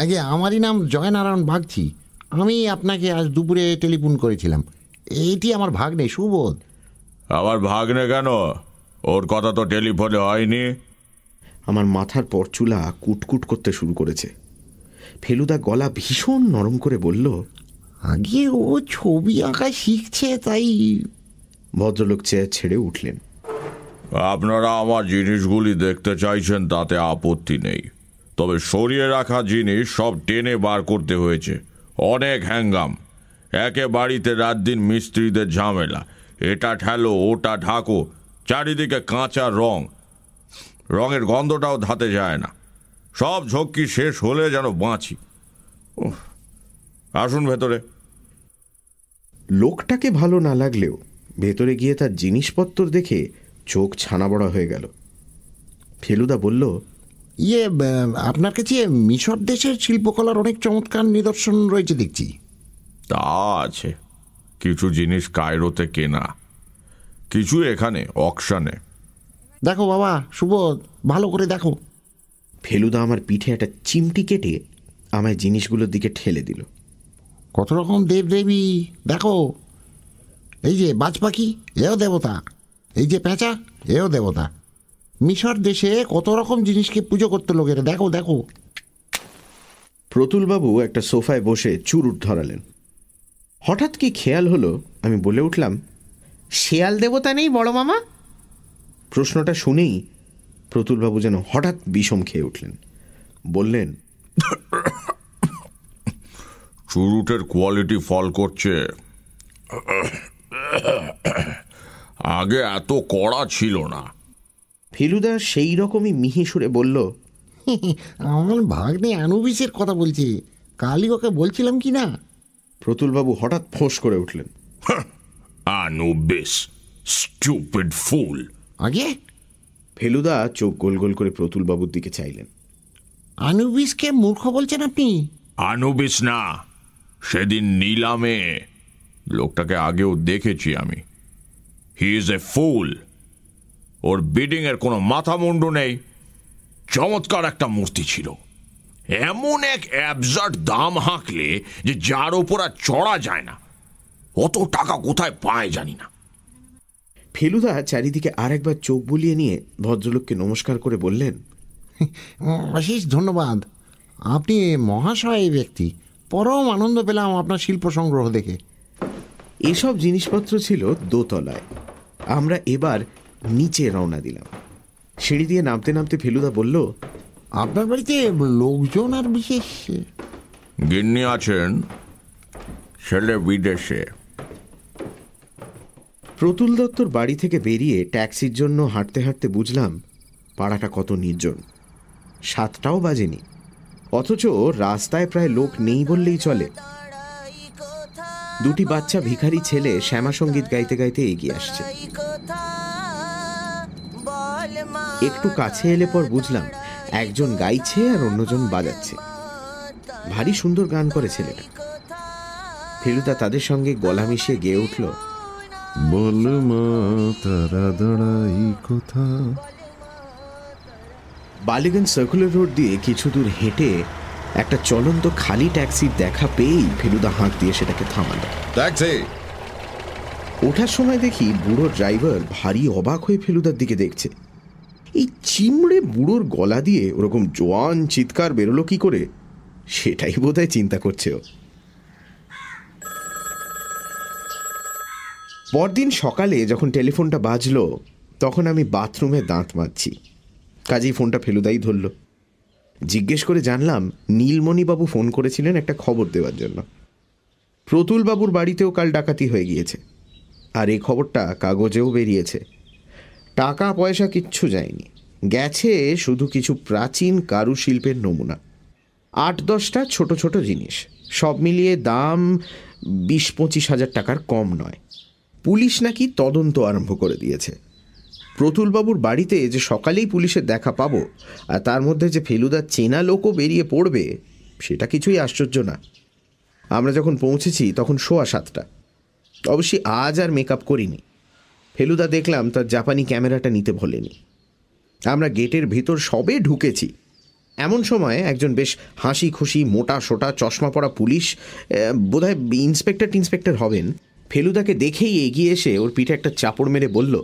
আগে আমারই নাম জয়নারায়ণ বাগচি আমি আপনাকে আজ দুপুরে টেলিফোন করেছিলাম। এইটি আমার ভাগ্নে সুবোধ।
আবার ভাগ্নে কেন? ওর কথা তো টেলিফোনে হয়নি।
আমার মাথার পরচুলা কুটকুট করতে শুরু করেছে। ফেলুদা গলা ভীষণ নরম করে বলল
আগে ও ছবি আঁকা শিখছে তাই
ভদ্রলোক চেয়ার ছেড়ে উঠলেন।
আপনারা আমার জিনিসগুলি দেখতে চাইছেন তাতে আপত্তি নেই। তবে সরিয়ে রাখা জিনিস সব টেনে বার করতে হয়েছে। অনেক হ্যাঙ্গাম। একে বাড়িতে রাত দিন মিস্ত্রিদের ঝামেলা। এটা ঠেলো ওটা ঢাকো। চারিদিকে কাঁচা রং। রঙের গন্ধটাও ধাতে যায় না। সব ঝক্কি শেষ হলে যেন বাঁচি। উফ, আসুন ভেতরে।
লোকটাকে ভালো না লাগলেও ভেতরে গিয়ে তার জিনিসপত্র দেখে চোখ ছানা বড়া হয়ে গেল। ফেলুদা বলল
ইয়ে আপনার কাছে মিশর দেশের শিল্পকলার অনেক চমৎকার নিদর্শন রয়েছে দেখছি।
তা আছে। কিছু জিনিস কায়রোতে কেনা। কিছু এখানে অকশানে।
দেখো বাবা সুবোধ ভালো করে দেখো।
ফেলুদা আমার পিঠে একটা চিমটি কেটে আমায় জিনিসগুলোর দিকে ঠেলে দিল।
কত রকম দেব দেবী দেখো। এই যে বাজ পাখি এও দেবতা। এই যে পেঁচা এও দেবতা। মিশর দেশে কত রকম জিনিসকে পুজো করতে লোকের দেখো দেখো।
প্রতুলবাবু একটা সোফায় বসে চুরুট ধরালেন। হঠাৎ কি খেয়াল হলো? আমি বলে উঠলাম শেয়াল দেবতা নেই বড় মামা? প্রশ্নটা শুনেই প্রতুলবাবু যেন হঠাৎ বিষম খেয়ে উঠলেন। বললেন
চুরুটের কোয়ালিটি ফল করছে। আগে এত কড়া ছিল না।
ফেলুদা সেই রকমই মিহি সুরে বলল
আমার ভাগ্নে আনুবিসের কথা বলছে। কালই ওকে বলছিলাম কি না?
প্রতুলবাবু হঠাৎ ফোঁস করে উঠলেন।
আনুবিস স্টুপিড ফুল
আগে?
ফেলুদা চোখ গোল গোল করে প্রতুলবাবুর দিকে চাইলেন।
আনুবিসকে মূর্খ বলছেন আপনি?
আনুবিস না। সেদিন নিলামে। লোকটাকে আগেও দেখেছি আমি। He is a full or bidding এর কোনো মাথা মুন্ডু নেই। চমৎকার একটা মূর্তি ছিল। এমন এক অ্যাবজার্ট দাম হাঁকলে যে যার ওপর আর চড়া যায় না। অত টাকা কোথায় পায় জানি না।
ফেলুদা চারিদিকে আরেকবার চোখ বুলিয়ে নিয়ে ভদ্রলোককে নমস্কার করে বললেন
অশেষ ধন্যবাদ। আপনি মহাশয় ব্যক্তি। পরম আনন্দ পেলাম আপনার শিল্প সংগ্রহ দেখে।
এসব জিনিসপত্র ছিল দোতলায়। আমরা এবার নিচে রওনা দিলাম। সিঁড়ি দিয়ে নামতে নামতে ফেলুদা বলল
আপনার বাড়িতে লোকজন আর বিশেষ?
গিন্নি আছেন? ছেলে বিদেশে।
প্রতুল দত্তর বাড়ি থেকে বেরিয়ে ট্যাক্সির জন্য হাঁটতে হাঁটতে বুঝলাম, পাড়াটা কত নির্জন। সাতটাও বাজেনি। অথচ রাস্তায় প্রায় লোক নেই বললেই চলে। দুটি বাচ্চা ভিখারি ছেলে শ্যামা সংগীত গাইতে গাইতে এগিয়ে আসছে। একটু কাছে এলে পর বুঝলাম, একজন গাইছে আর অন্যজন বাজাচ্ছে। ভারী সুন্দর গান করে ছেলেটা। ফেলুদা তাদের সঙ্গে গলা মিশিয়ে গেয়ে উঠল
বল মা তারা দাঁড়াই কোথা
বালিগঞ্জ সার্কুলার রোড দিয়ে কিছু দূর হেঁটে একটা চলন্ত খালি ট্যাক্সির দেখা পেয়েই ফেলুদা হাঁক দিয়ে সেটাকে থামালো।
ট্যাক্সি
ওঠার সময় দেখি বুড়ো ড্রাইভার ভারী অবাক হয়ে ফেলুদার দিকে দেখছে। এই চিমড়ে বুড়োর গলা দিয়ে ওরকম জোয়ান চিৎকার বেরোলো কি করে? সেটাই বোধহয় চিন্তা করছে ও। পরদিন সকালে যখন টেলিফোনটা বাজলো, তখন আমি বাথরুমে দাঁত মাজছি। কাজেই ফোনটা ফেলুদাই ধরল। জিজ্ঞেস করে জানলাম, নীলমণিবাবু ফোন করেছিলেন একটা খবর দেওয়ার জন্য। প্রতুলবাবুর বাড়িতেও কাল ডাকাতি হয়ে গিয়েছে। আর এই খবরটা কাগজেও বেরিয়েছে। টাকা পয়সা কিচ্ছু যায়নি। গেছে শুধু কিছু প্রাচীন কারুশিল্পের নমুনা। আট দশটা ছোট ছোট জিনিস। সব মিলিয়ে দাম বিশ পঁচিশ হাজার টাকার কম নয়। পুলিশ নাকি তদন্ত আরম্ভ করে দিয়েছে। প্রতুলবাবুর বাড়িতে যে সকালেই পুলিশের দেখা পাবো, আর তার মধ্যে যে ফেলুদার চেনা লোকও বেরিয়ে পড়বে, সেটা কিছুই আশ্চর্য না। আমরা যখন পৌঁছেছি, তখন শোয়া সাতটা। অবশ্যই আজ আর মেকআপ করিনি। ফেলুদা দেখলাম তার জাপানি ক্যামেরাটা নিতে ভোলেনি আমরা গেটের ভেতর সবে ঢুকেছি। এমন সময় একজন বেশ হাসি খুশি মোটা সোটা, চশমা পরা পুলিশ বোধহয় ইন্সপেক্টর টিন্সপেক্টর হবেন ফেলুদাকে দেখেই এগিয়ে এসে ওর পিঠে একটা চাপড় মেরে বলল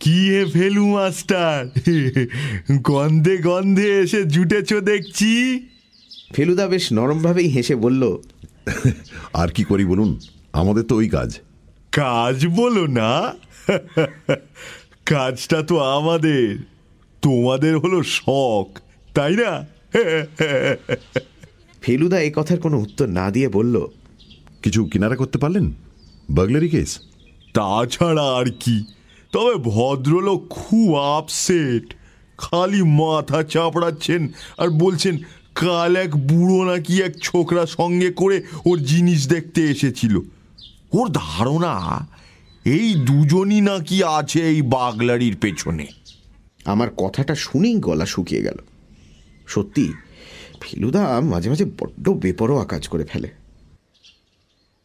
কি এ ফেলু মাস্টার? গন্ধে গন্ধে এসে জুটেছ দেখছি?
ফেলুদা বেশ নরমভাবেই হেসে বলল
আর কি করি বলুন? আমাদের তো ওই কাজ।
কাজ বলো না? কাজটা তো আমাদের। তোমাদের হলো শখ তাই না?
ফেলুদা এ কথার কোনো উত্তর না দিয়ে বলল
কিছু কিনারা করতে পারলেন? বাগলারি কেস
তাছাড়া আর কি? তবে ভদ্রলোক খুব আপসেট খালি মাথা চাপড়াচ্ছেন আর বলছেন কাল এক বুড়ো নাকি এক ছোকরা সঙ্গে করে ওর জিনিস দেখতে এসেছিল। ওর ধারণা এই দুজনই নাকি আছে এই বাগলারির পেছনে।
আমার কথাটা শুনেই গলা শুকিয়ে গেল। সত্যি ফেলুদা মাঝে মাঝে বড্ড বেপরোয়া কাজ করে ফেলে।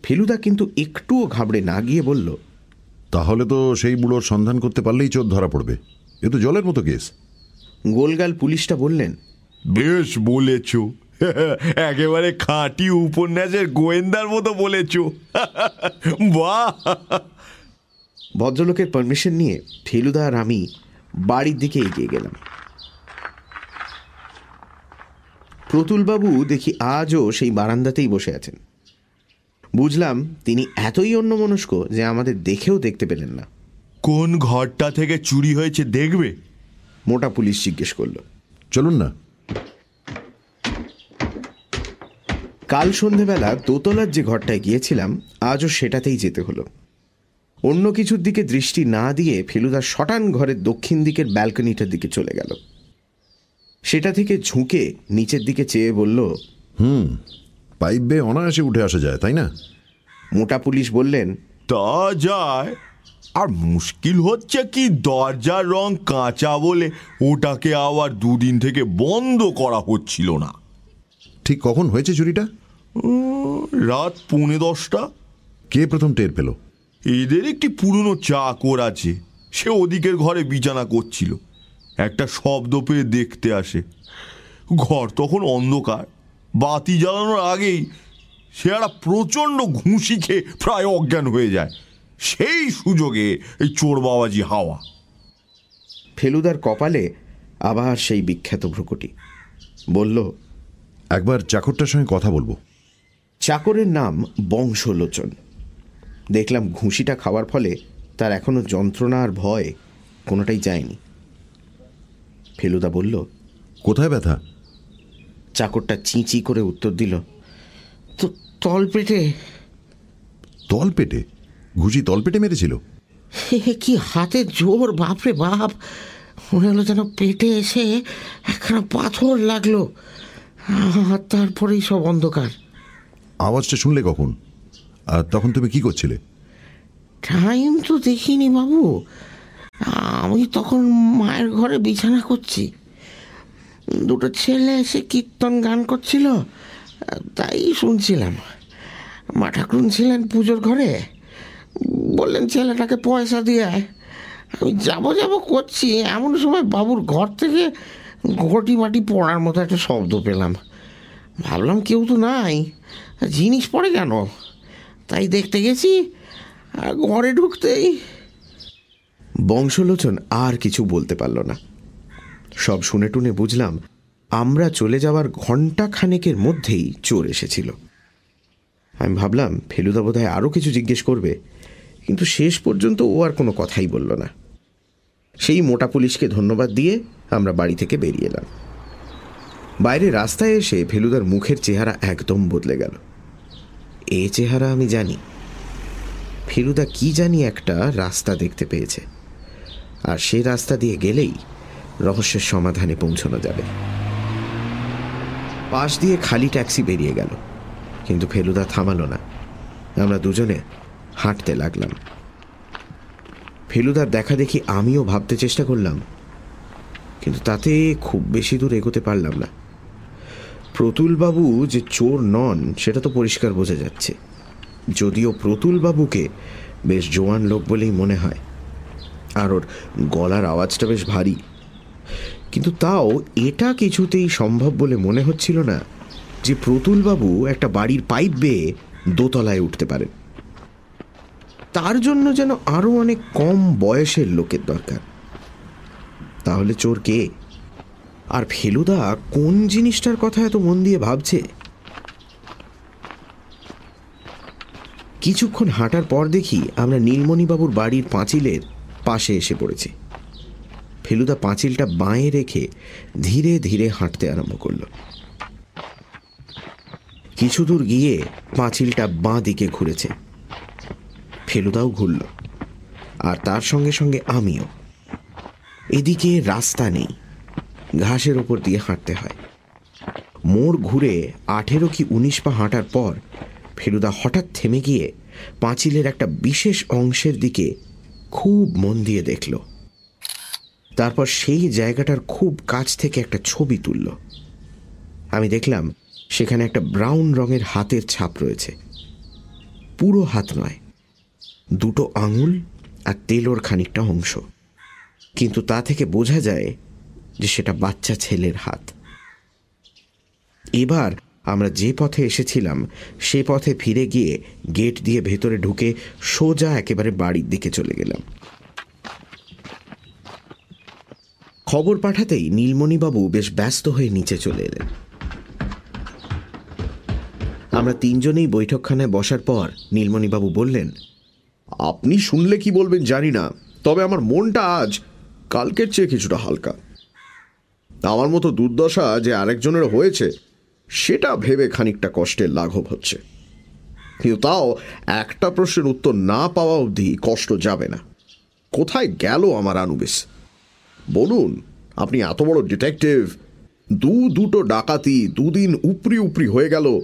ফেলুদা কিন্তু একটুও ঘাবড়ে না গিয়ে বলল
তাহলে তো সেই বুড়োর সন্ধান করতে পারলেই চোর ধরা পড়বে। এ তো জলের মতো কেস।
গোলগাল পুলিশটা বললেন
বেশ বলেছ। একেবারে খাঁটি উপন্যাসের গোয়েন্দার মতো বলেছ। বাহ!
ভদ্রলোকের পারমিশন নিয়ে ফেলুদা আর আমি বাড়ির দিকে এগিয়ে গেলাম। প্রতুলবাবু দেখি আজও সেই বারান্দাতেই বসে আছেন। বুঝলাম তিনি এতই অন্যমনস্ক যে আমাদের দেখেও দেখতে পেলেন না।
কোন ঘরটা থেকে চুরি হয়েছে দেখবে?
মোটা পুলিশ জিজ্ঞেস করল।
চলুন না।
কাল সন্ধেবেলা দোতলার যে ঘরটায় গিয়েছিলাম আজও সেটাতেই যেতে হলো। অন্য কিছুর দিকে দৃষ্টি না দিয়ে ফেলুদা শটান ঘরের দক্ষিণ দিকের ব্যালকনিটার দিকে চলে গেল। সেটা থেকে ঝুঁকে নিচের দিকে চেয়ে বলল
পাইপ বেয়ে অনায়াসে উঠে আসা যায় তাই না?
মোটা পুলিশ বললেন
তা যায়। আর মুশকিল হচ্ছে কি দরজার রং কাঁচা বলে ওটাকে আবার দুদিন থেকে বন্ধ করা হচ্ছিল না।
ঠিক কখন হয়েছে চুরিটা?
রাত পৌনে দশটা।
কে প্রথম টের পেল?
এদের একটি পুরনো চাকর আছে সে ওদিকের ঘরে বিছানা করছিল। একটা শব্দ পেয়ে দেখতে আসে। ঘর তখন অন্ধকার। বাতি জ্বালানোর আগেই সে একটা প্রচণ্ড ঘুষি খেয়ে প্রায় অজ্ঞান হয়ে যায়। সেই সুযোগে এই চোর বাবাজি হাওয়া।
ফেলুদার কপালে আবার সেই বিখ্যাত ভ্রুকুটি। বলল
একবার চাকরটার সঙ্গে কথা বলব।
চাকরের নাম বংশলোচন। দেখলাম ঘুষিটা খাওয়ার ফলে তার এখনও যন্ত্রণা আর ভয় কোনোটাই যায়নি। ফেলুদা বলল
কোথায় ব্যথা?
চাকরটা চিঁচি করে উত্তর দিল তো তলপেটে
তল পেটে ঘুষি তল পেটে মেরেছিল
হে কি হাতে জোর? বাপরে বাপ! মনে হলো যেন পেটে এসে একখানা পাথর লাগল। আর তারপরেই সব অন্ধকার।
আওয়াজটা শুনলে কখন? আর তখন তুমি কি করছিলে?
টাইম তো দেখিনি বাবু। আমি তখন মায়ের ঘরে বিছানা করছি। দুটো ছেলে এসে কীর্তন গান করছিল, তাই শুনছিলাম। মা ঠাকুরুন ছিলেন পুজোর ঘরে, বললেন, ছেলেটাকে পয়সা দিয়ে। আমি যাব যাব করছি। এমন সময় বাবুর ঘর থেকে ঘটি মাটি পড়ার মতো একটা শব্দ পেলাম। ভাবলাম, কেউ তো নাই। জিনিস পড়ে কেন? তাই দেখতে গেছি, ঘরে ঢুকতেই
বংশলোচন আর কিছু বলতে পারল না। সব শুনে টুনে বুঝলাম, আমরা চলে যাওয়ার ঘণ্টা খানেকের মধ্যেই চোর এসেছিল। আমি ভাবলাম ফেলুদা বোধহয় আরও কিছু জিজ্ঞেস করবে, কিন্তু শেষ পর্যন্ত ও আর কোনো কথাই বলল না। সেই মোটা পুলিশকে ধন্যবাদ দিয়ে আমরা বাড়ি থেকে বেরিয়ে এলাম। বাইরে রাস্তায় এসে ফেলুদার মুখের চেহারা একদম বদলে গেল। এ চেহারা আমি জানি। ফেলুদা কি জানি একটা রাস্তা দেখতে পেয়েছে। আর সে রাস্তা দিয়ে গেলেই রহস্যের সমাধানে পৌঁছানো যাবে। পাশ দিয়ে খালি ট্যাক্সি বেরিয়ে গেল। কিন্তু ফেলুদা থামালো না। আমরা দুজনে হাঁটতে লাগলাম। ফেলুদার দেখা দেখি আমিও ভাবতে চেষ্টা করলাম, কিন্তু তাতে খুব বেশি দূর এগোতে পারলাম না। প্রতুলবাবু যে চোর নন, সেটা তো পরিষ্কার বোঝা যাচ্ছে। যদিও প্রতুলবাবুকে বেশ জোয়ান লোক বলেই মনে হয়, আর ওর গলার আওয়াজটা বেশ ভারী। কিন্তু তাও এটা কিছুতেই সম্ভব বলে মনে হচ্ছিল না যে প্রতুলবাবু একটা বাড়ির পাইপ বেয়ে দোতলায় উঠতে পারেন। তার জন্য যেন আরও অনেক কম বয়সের লোকের দরকার। তাহলে চোর কে? আর ফেলুদা কোন জিনিসটার কথা এত মন দিয়ে ভাবছে? কিছুক্ষণ হাঁটার পর দেখি আমরা নীলমণিবাবুর বাড়ির পাঁচিলের পাশে এসে পড়েছি। ফেলুদা পাঁচিলটা বাঁয়ে রেখে ধীরে ধীরে হাঁটতে আরম্ভ করল। কিছু দূর গিয়ে পাঁচিলটা বাঁ দিকে ঘুরেছে। ফেলুদাও ঘুরল, আর তার সঙ্গে সঙ্গে আমিও। এদিকে রাস্তা নেই, ঘাসের ওপর দিয়ে হাঁটতে হয়। মোড় ঘুরে আঠেরো কি উনিশ পা হাঁটার পর ফেলুদা হঠাৎ থেমে গিয়ে পাঁচিলের একটা বিশেষ অংশের দিকে খুব মন দিয়ে দেখল। তারপর সেই জায়গাটার খুব কাছ থেকে একটা ছবি তুলল। আমি দেখলাম সেখানে একটা ব্রাউন রঙের হাতের ছাপ রয়েছে। পুরো হাত নয়, দুটো আঙুল আর তেলোর খানিকটা অংশ। কিন্তু তা থেকে বোঝা যায় যে সেটা বাচ্চা ছেলের হাত। এবার আমরা যে পথে এসেছিলাম, সে পথে ফিরে গিয়ে গেট দিয়ে ভেতরে ঢুকে সোজা একেবারে বাড়ির দিকে চলে গেলাম। খবর পাঠাতেই নীলমণিবাবু বেশ ব্যস্ত হয়ে নিচে চলে এলেন। আমরা তিনজনেই বৈঠকখানায় বসার পর নীলমণিবাবু বললেন,
আপনি শুনলে কি বলবেন জানি না, তবে আমার মনটা আজ কালকের চেয়ে কিছুটা হালকা। আমার মতো দুর্দশা যে আরেকজনের হয়েছে, সেটা ভেবে খানিকটা কষ্টের লাঘব হচ্ছে। কিন্তু তাও একটা প্রশ্নের উত্তর না পাওয়া অবধি কষ্ট যাবে না। কোথায় গেল আমার আনুবিস? বলুন আপনি এত বড় ডিটেকটিভ দু দুটো ডাকাতি দুদিন উপরি উপরি হয়ে গেল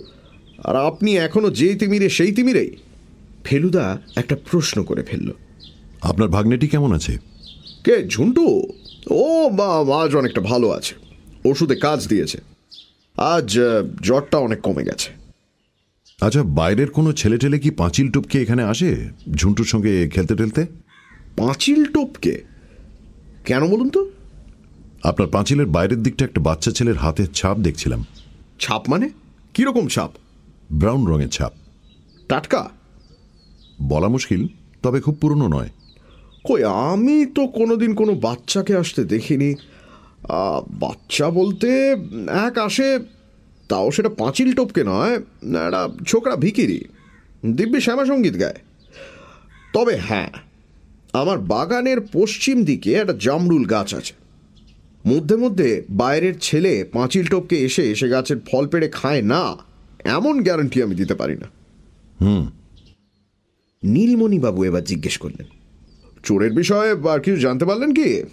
আর আপনি এখনও যেই তিমিরে সেই তিমিরেই।
ফেলুদা একটা প্রশ্ন করে ফেলল।
আপনার ভাগ্নেটি কেমন আছে?
কে ঝুন্টু? ও বা আজ অনেকটা ভালো আছে। ওষুধে কাজ দিয়েছে। আজ জ্বরটা অনেক কমে গেছে।
আচ্ছা বাইরের কোনো ছেলে টেলে কি পাঁচিল টুপকে এখানে আসে ঝুন্টুর সঙ্গে খেলতে টেলতে?
পাঁচিল টোপকে? কেন বলুন তো?
আপনার পাঁচিলের বাইরের দিকটা একটা বাচ্চা ছেলের হাতের ছাপ দেখছিলাম।
ছাপ মানে? কীরকম ছাপ?
ব্রাউন রঙের ছাপ।
টাটকা?
বলা মুশকিল তবে খুব পুরনো নয়।
কই আমি তো কোনোদিন কোনো বাচ্চাকে আসতে দেখিনি। বাচ্চা বলতে এক আসে তাও সেটা পাঁচিল টোপকে নয় একটা ছোকরা ভিকিরি দিব্যি শ্যামা সংগীত গায়। তবে হ্যাঁ আমার বাগানের পশ্চিম দিকে একটা জামরুল গাছ আছে। মধ্যে মধ্যে বাইরের ছেলে পাঁচিল টোপকে এসে সে গাছের ফল পেড়ে খায় না এমন গ্যারান্টি আমি দিতে পারি না। হুম।
নীলমণিবাবু এবার জিজ্ঞেস করলেন
চোরের বিষয়ে আর কিছু জানতে পারলেন কি?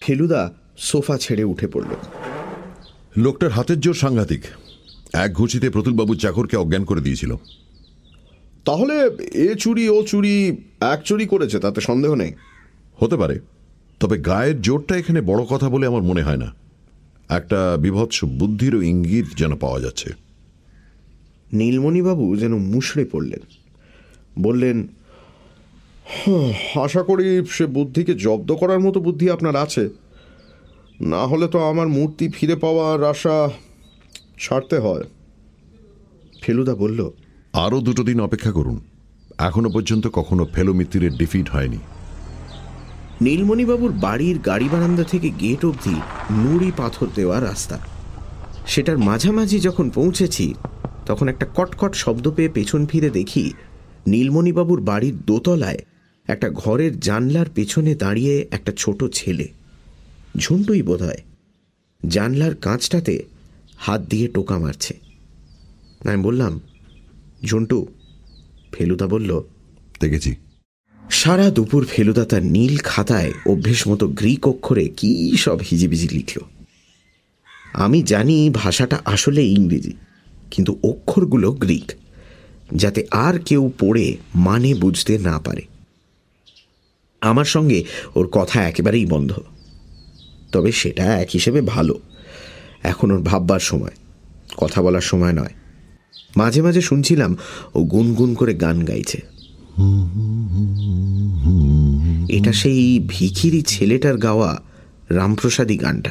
ফেলুদা সোফা ছেড়ে উঠে পড়ল।
লোকটার হাতের জোর সাংঘাতিক। এক ঘুষিতে প্রতুলবাবুর চাকরকে অজ্ঞান করে দিয়েছিল।
তাহলে এ চুরি ও চুরি এক চুরি করেছে তাতে সন্দেহ নেই।
হতে পারে। তবে গায়ের জোরটা এখানে বড় কথা বলে আমার মনে হয় না। একটা বিভৎস বুদ্ধিরও ইঙ্গিত যেন পাওয়া যাচ্ছে।
নীলমণিবাবু যেন মুষড়ে পড়লেন। বললেন "হাহ, আশা করি সে বুদ্ধিকে জব্দ করার মতো বুদ্ধি আপনার আছে। না হলে তো আমার মূর্তি ফিরে পাওয়ার আশা ছাড়তে হয়। ফেলুদা বলল
আরও দুটো দিন অপেক্ষা করুন। এখনও পর্যন্ত কখনো ফেলো মিত্তিরের ডিফিট হয়নি।
নীলমণিবাবুর বাড়ির গাড়ি বারান্দা থেকে গেট অবধি নুড়ি পাথর দেওয়া রাস্তা। সেটার মাঝামাঝি যখন পৌঁছেছি, তখন একটা কটকট শব্দ পেয়ে পেছন ফিরে দেখি নীলমণিবাবুর বাড়ির দোতলায় একটা ঘরের জানলার পেছনে দাঁড়িয়ে একটা ছোট ছেলে। ঝুন্টুই বোধ হয় জানলার কাঁচটাতে হাত দিয়ে টোকা মারছে। আমি বললাম ঝুন্টু ফেলুদা বলল
দেখেছি।
সারা দুপুর ফেলুদা তার নীল খাতায় অভ্যেস মতো গ্রিক অক্ষরে কী সব হিজিবিজি লিখল। আমি জানি ভাষাটা আসলে ইংরেজি কিন্তু অক্ষরগুলো গ্রিক যাতে আর কেউ পড়ে মানে বুঝতে না পারে। আমার সঙ্গে ওর কথা একেবারেই বন্ধ তবে সেটা এক হিসেবে ভালো। এখন ওর ভাববার সময় কথা বলার সময় নয়। মাঝে মাঝে শুনছিলাম ও গুনগুন করে গান গাইছে। এটা সেই ভিখিরি ছেলেটার গাওয়া রামপ্রসাদী গানটা।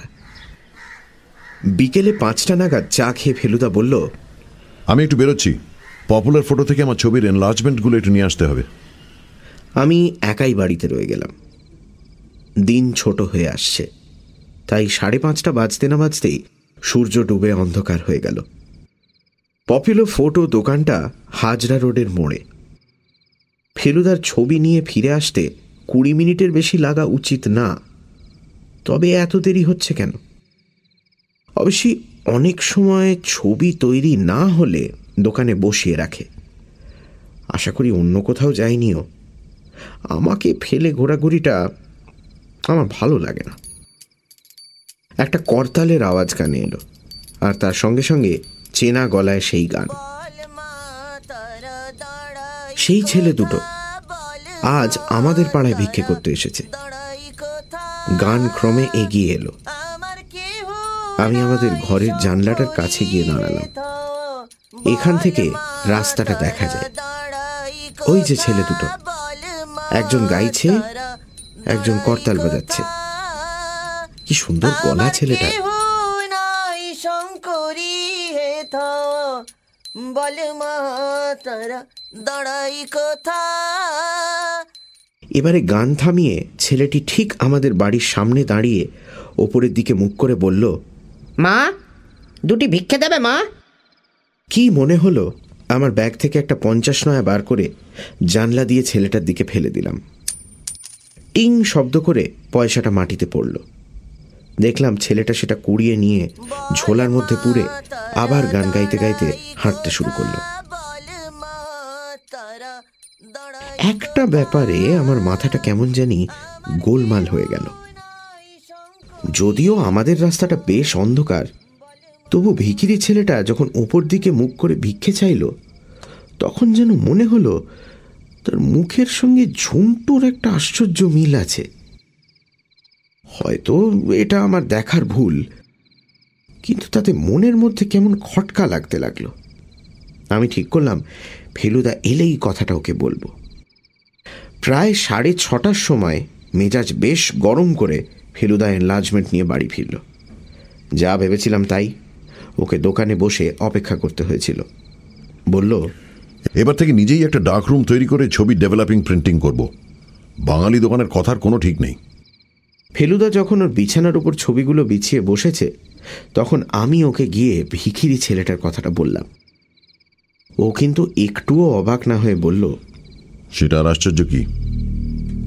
বিকেলে পাঁচটা নাগাদ চা খেয়ে ফেলুদা বলল
আমি একটু বেরোচ্ছি। পপুলার ফটো থেকে আমার ছবির এনলার্জমেন্টগুলো একটু নিয়ে আসতে হবে।
আমি একাই বাড়িতে রয়ে গেলাম। দিন ছোট হয়ে আসছে। তাই সাড়ে পাঁচটা বাজতে না বাজতেই সূর্য ডুবে অন্ধকার হয়ে গেল। পপুলার ফোটো দোকানটা হাজরা রোডের মোড়ে। ফেলুদার ছবি নিয়ে ফিরে আসতে কুড়ি মিনিটের বেশি লাগা উচিত না। তবে এত দেরি হচ্ছে কেন? অবশ্যই অনেক সময় ছবি তৈরি না হলে দোকানে বসিয়ে রাখে। আশা করি অন্য কোথাও যায়নিও। আমাকে ফেলে ঘোরাঘুরিটা আমার ভালো লাগে না। একটা করতালের আওয়াজ কানে এলো, আর তার সঙ্গে সঙ্গে চেনা গলায় সেই গান। সেই ছেলে দুটো আজ আমাদের পাড়ায় ভিক্ষে করতে এসেছে। গান ক্রমে এগিয়ে এলো। আমি আমাদের ঘরের জানলাটার কাছে গিয়ে দাঁড়ালাম। এখান থেকে রাস্তাটা দেখা যায়। ওই যে ছেলে দুটো। একজন গাইছে, একজন করতাল বাজাচ্ছে। কি সুন্দর গলা ছেলেটা।
শঙ্করী। বল মা তারা দাঁড়াই কোথা
এবারে গান থামিয়ে ছেলেটি ঠিক আমাদের বাড়ির সামনে দাঁড়িয়ে ওপরের দিকে মুখ করে বলল
মা দুটি ভিক্ষে দেবে মা?
কি মনে হলো? আমার ব্যাগ থেকে একটা পঞ্চাশ নয়া বার করে জানলা দিয়ে ছেলেটার দিকে ফেলে দিলাম। টিং শব্দ করে পয়সাটা মাটিতে পড়ল। দেখলাম ছেলেটা সেটা কুড়িয়ে নিয়ে ঝোলার মধ্যে পুরে আবার গান গাইতে গাইতে হাঁটতে শুরু করল। একটা ব্যাপারে আমার মাথাটা কেমন জানি গোলমাল হয়ে গেল। যদিও আমাদের রাস্তাটা বেশ অন্ধকার, তবু ভিখিরি ছেলেটা যখন ওপর দিকে মুখ করে ভিক্ষে চাইল, তখন যেন মনে হলো তার মুখের সঙ্গে ঝুমটুর একটা আশ্চর্য মিল আছে। হয়তো এটা আমার দেখার ভুল। কিন্তু তাতে মনের মধ্যে কেমন খটকা লাগতে লাগল। আমি ঠিক করলাম, ফেলুদা এলেই কথাটা ওকে বলব। প্রায় সাড়ে ছটার সময় মেজাজ বেশ গরম করে ফেলুদা এনলার্জমেন্ট নিয়ে বাড়ি ফিরল। যা ভেবেছিলাম তাই ওকে দোকানে বসে অপেক্ষা করতে হয়েছিল। বলল,
এবার থেকে নিজেই একটা ডার্ক রুম তৈরি করে ছবি ডেভেলপিং প্রিন্টিং করব। বাঙালি দোকানের কথার কোনো ঠিক নেই।
ফেলুদা যখন ওর বিছানার উপর ছবিগুলো বিছিয়ে বসেছে তখন আমি ওকে গিয়ে ভিখিরি ছেলেটার কথাটা বললাম। ও কিন্তু একটুও অবাক না হয়ে বলল
সেটা আর আশ্চর্য কি?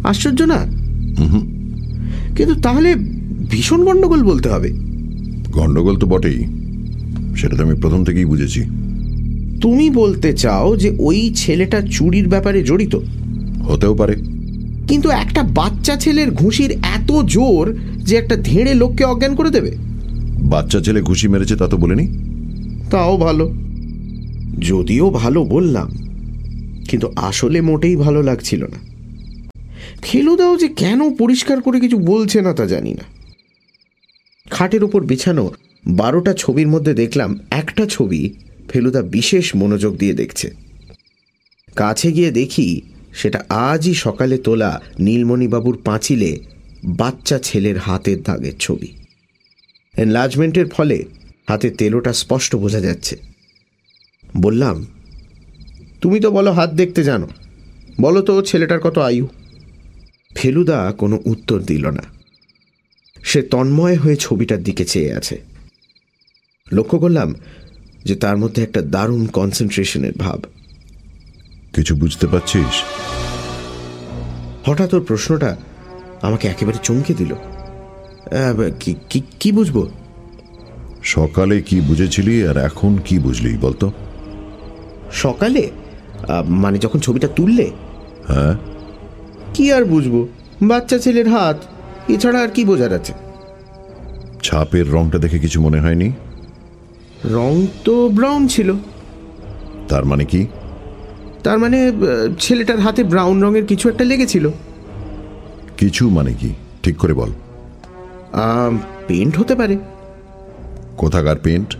আশ্চর্য না? কিন্তু তাহলে ভীষণ গণ্ডগোল বলতে হবে।
গন্ডগোল তো বটেই সেটা তো আমি প্রথম থেকেই বুঝেছি।
তুমি বলতে চাও যে ওই ছেলেটা চুরির ব্যাপারে জড়িত?
হতেও পারে।
কিন্তু একটা বাচ্চা ছেলের ঘুষির এত জোর যে একটা ধেড়ে লোককে অজ্ঞান করে দেবে?
বাচ্চা ছেলে ঘুষি মেরেছে তা তো বলেনি।
তাও ভালো। যদিও ভালো বললাম কিন্তু আসলে মোটেই ভালো লাগছিল না। ফেলুদাও যে কেন পরিষ্কার করে কিছু বলছে না তা জানি না। খাটের উপর বিছানো বারোটা ছবির মধ্যে দেখলাম একটা ছবি ফেলুদা বিশেষ মনোযোগ দিয়ে দেখছে। কাছে গিয়ে দেখি সেটা আজই সকালে তোলা নীলমণিবাবুর পাঁচিলে বাচ্চা ছেলের হাতের দাগের ছবি। এনলার্জমেন্টের ফলে হাতে তেলোটা স্পষ্ট বোঝা যাচ্ছে। বললাম, তুমি তো বলো হাত দেখতে জানো। বলো তো ছেলেটার কত আয়ু? ফেলুদা কোনো উত্তর দিল না। সে তন্ময় হয়ে ছবিটার দিকে চেয়ে আছে। লক্ষ্য করলাম যে তার মধ্যে একটা দারুণ কনসেন্ট্রেশনের ভাব।
কিছু বুঝতে পারছিস?
হঠাৎ ওর প্রশ্নটা আমাকে একেবারে চমকে দিল। আহ, কি- কি- কি বুঝব?
সকালে কি বুঝেছিলি আর এখন কি বুঝলি বলতো?
সকালে? মানে যখন ছবিটা তুললে?
হ্যাঁ।
কি আর বুঝব? বাচ্চা ছেলের হাত এছাড়া আর কি বোঝার আছে?
ছাপের রংটা দেখে কিছু মনে হয়নি?
রং তো ব্রাউন ছিল।
তার মানে কি?
তার মানে ছেলেটার হাতে ব্রাউন রঙের কিছু একটা লেগেছিল।
কিছু মানে কি? ঠিক করে বল।
পেন্ট হতে পারে।
কোথাকার পেন্ট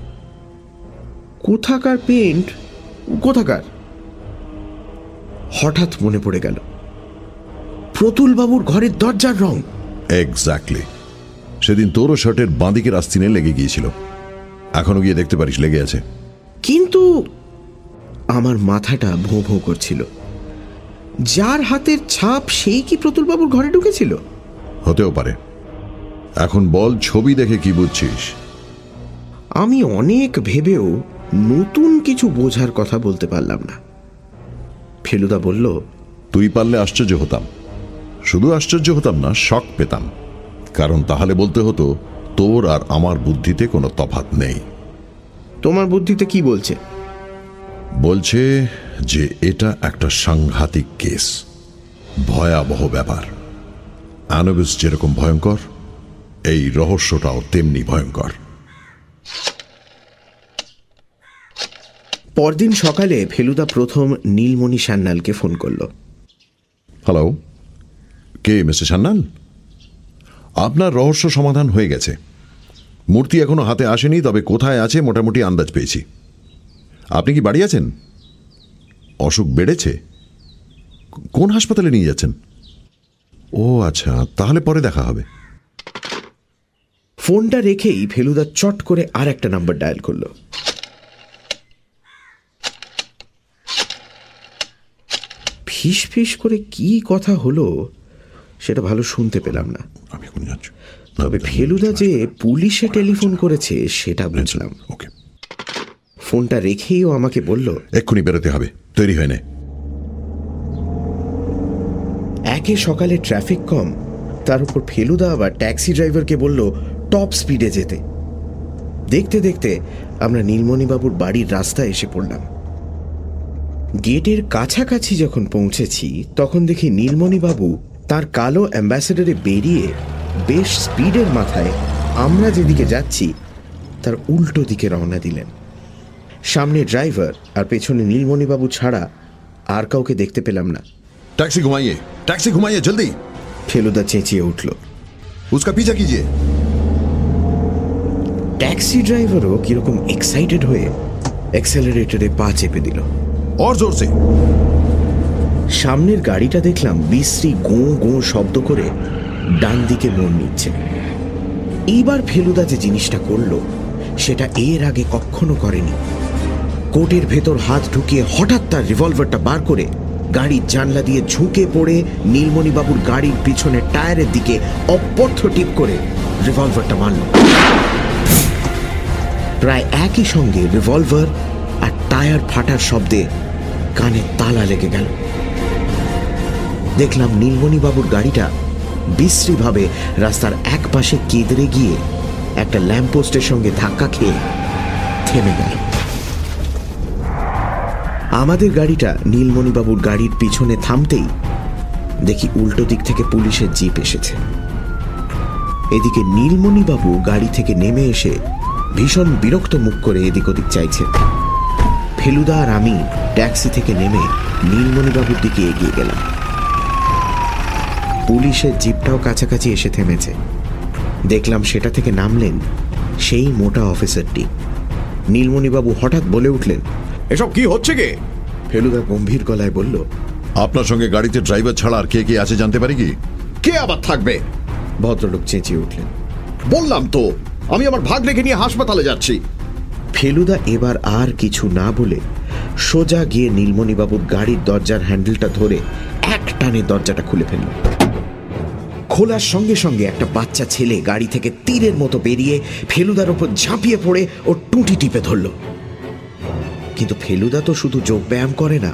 কোথাকার পেন্ট কোথাকার? হঠাৎ মনে পড়ে গেল। প্রতুলবাবুর ঘরের দরজার রং।
এক্স্যাক্টলি সেদিন তোরও শার্টের বাঁদিকের আস্তিনে লেগে গিয়েছিল। এখনও গিয়ে দেখতে পারিস লেগে আছে।
কিন্তু আমার মাথাটা ভোঁ ভোঁ করছিল। যার হাতের ছাপ সেই কি প্রতুলবাবুর ঘরে ঢুকেছিল?
হতেও পারে। এখন বল ছবি দেখে কি বুঝছিস?
আমি অনেক ভেবেও নতুন কিছু বোঝার কথা বলতে পারলাম না। ফেলুদা বলল
তুই পারলে আশ্চর্য হতাম। শুধু আশ্চর্য হতাম না শখ পেতাম। কারণ তাহলে বলতে হতো তোর আর আমার বুদ্ধিতে কোনো তফাৎ নেই।
তোমার বুদ্ধিতে কি বলছে?
বলছে যে এটা একটা সাংঘাতিক কেস। ভয়াবহ ব্যাপার। অ্যানোবিস যেরকম ভয়ঙ্কর এই রহস্যটাও তেমনি ভয়ঙ্কর।
পরদিন সকালে ফেলুদা প্রথম নীলমণি সান্যালকে ফোন করল।
হ্যালো কে মিস্টার সান্নাল আপনার রহস্য সমাধান হয়ে গেছে। মূর্তি এখনও হাতে আসেনি তবে কোথায় আছে মোটামুটি আন্দাজ পেয়েছি। আপনি কি বাড়ি আছেন? অসুখ বেড়েছে। কোন হাসপাতালে নিয়ে যাচ্ছেন? ও আচ্ছা তাহলে পরে দেখা হবে।
ফোনটা রেখেই ফেলুদা চট করে আর একটা নাম্বার ডায়াল করল। ফিস ফিস করে কি কথা হলো সেটা ভালো শুনতে পেলাম না।
আমি
তবে ফেলুদা যে পুলিশে টেলিফোন করেছে সেটা বুঝলাম।
ওকে।
ফোনটা রেখেই ও আমাকে বলল
এক্ষুনি বেরোতে হবে তৈরি হয় না।
একে সকালে ট্রাফিক কম তার উপর ফেলুদা আবার ট্যাক্সি ড্রাইভারকে বলল টপ স্পিডে যেতে। দেখতে দেখতে আমরা নীলমণিবাবুর বাড়ির রাস্তায় এসে পড়লাম। গেটের কাছাকাছি যখন পৌঁছেছি তখন দেখি নীলমণিবাবু তার কালো অ্যাম্বাসেডারে বেরিয়ে বেশ স্পিডের মাথায় আমরা যেদিকে যাচ্ছি তার উল্টো দিকে রওনা দিলেন। সামনে ড্রাইভার আর পেছনে নীলমণিবাবু ছাড়া আর কাউকে দেখতে পেলাম না।
ট্যাক্সি ঘুমাইয়ে ট্যাক্সি ঘুমাইয়ে জলদি।
ফেলুদা চেঁচিয়ে উঠল।
উসকা পিছা কি
ট্যাক্সি ড্রাইভারও কীরকম এক্সাইটেড হয়ে অ্যাক্সেলারেটরে পা চেপে দিল।
অর জোরসে
সামনের গাড়িটা দেখলাম বিশ্রী গো গো শব্দ করে ডান দিকে মন নিচ্ছে। এইবার ফেলুদা যে জিনিসটা করল সেটা এর আগে কখনো করেনি। কোটের ভেতর হাত ঢুকিয়ে হঠাৎ তার রিভলভারটা বার করে গাড়ির জানলা দিয়ে ঝুঁকে পড়ে নীলমণিবাবুর গাড়ির পিছনে টায়ারের দিকে অপথ্য টিপ করে রিভলভারটা মারল। প্রায় একই সঙ্গে রিভলভার আর টায়ার ফাটার শব্দে কানে তালা লেগে গেল। দেখলাম নীলমণিবাবুর গাড়িটা বিশ্রীভাবে রাস্তার এক পাশে কেদরে গিয়ে একটা ল্যাম্পপোস্টের সঙ্গে ধাক্কা খেয়ে থেমে গেল। আমাদের গাড়িটা নীলমণিবাবুর গাড়ির পিছনে থামতেই দেখি উল্টো দিক থেকে পুলিশের জিপ এসেছে। এদিকে নীলমণিবাবু গাড়ি থেকে নেমে এসে ভীষণ বিরক্ত মুখ করে এদিক ওদিক চাইছে। ফেলুদা আর আমি ট্যাক্সি থেকে নেমে নীলমণিবাবুর দিকে এগিয়ে গেলাম। পুলিশের জিপটাও কাছাকাছি এসে থেমেছে। দেখলাম সেটা থেকে নামলেন সেই মোটা অফিসারটি। নীলমণিবাবু হঠাৎ বলে উঠলেন
এসব কি হচ্ছে কে?
ফেলুদা গম্ভীর গলায় বলল
আপনার সঙ্গে গাড়িতে ড্রাইভার ছাড়া আর কে কে আছে জানতে পারি কি?
কে আবার থাকবে?
ভদ্রলোক চেঁচিয়ে উঠলেন।
বললাম তো আমি আমার ভাগ রেখে নিয়ে হাসপাতালে যাচ্ছি।
ফেলুদা এবার আর কিছু না বলে সোজা গিয়ে নীলমণিবাবুর গাড়ির দরজার হ্যান্ডেলটা ধরে এক টানে দরজাটা খুলে ফেলল। খোলার সঙ্গে সঙ্গে একটা বাচ্চা ছেলে গাড়ি থেকে তীরের মতো বেরিয়ে ফেলুদার ওপর ঝাঁপিয়ে পড়ে ও টুটি টিপে ধরল। কিন্তু ফেলুদা তো শুধু যোগব্যায়াম করে না,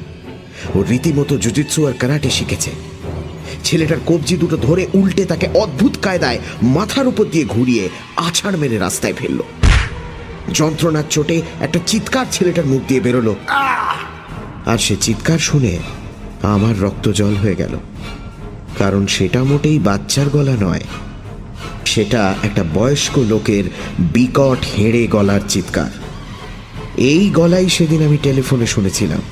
ও রীতিমতো জুজিৎসু আর কারাটে শিখেছে। ছেলেটার কবজি দুটো ধরে উল্টে তাকে অদ্ভুত কায়দায় মাথার উপর দিয়ে ঘুরিয়ে আছাড় মেরে রাস্তায় ফেলল। যন্ত্রণার চোটে একটা চিৎকার ছেলেটার মুখ দিয়ে বেরোলো। আর সে চিৎকার শুনে আমার রক্ত জল হয়ে গেল। কারণ সেটা মোটেই বাচ্চার গলা নয়। সেটা একটা বয়স্ক লোকের বিকট হেড়ে গলার চিৎকার। এই গলাই সেদিন আমি টেলিফোনে শুনেছিলাম।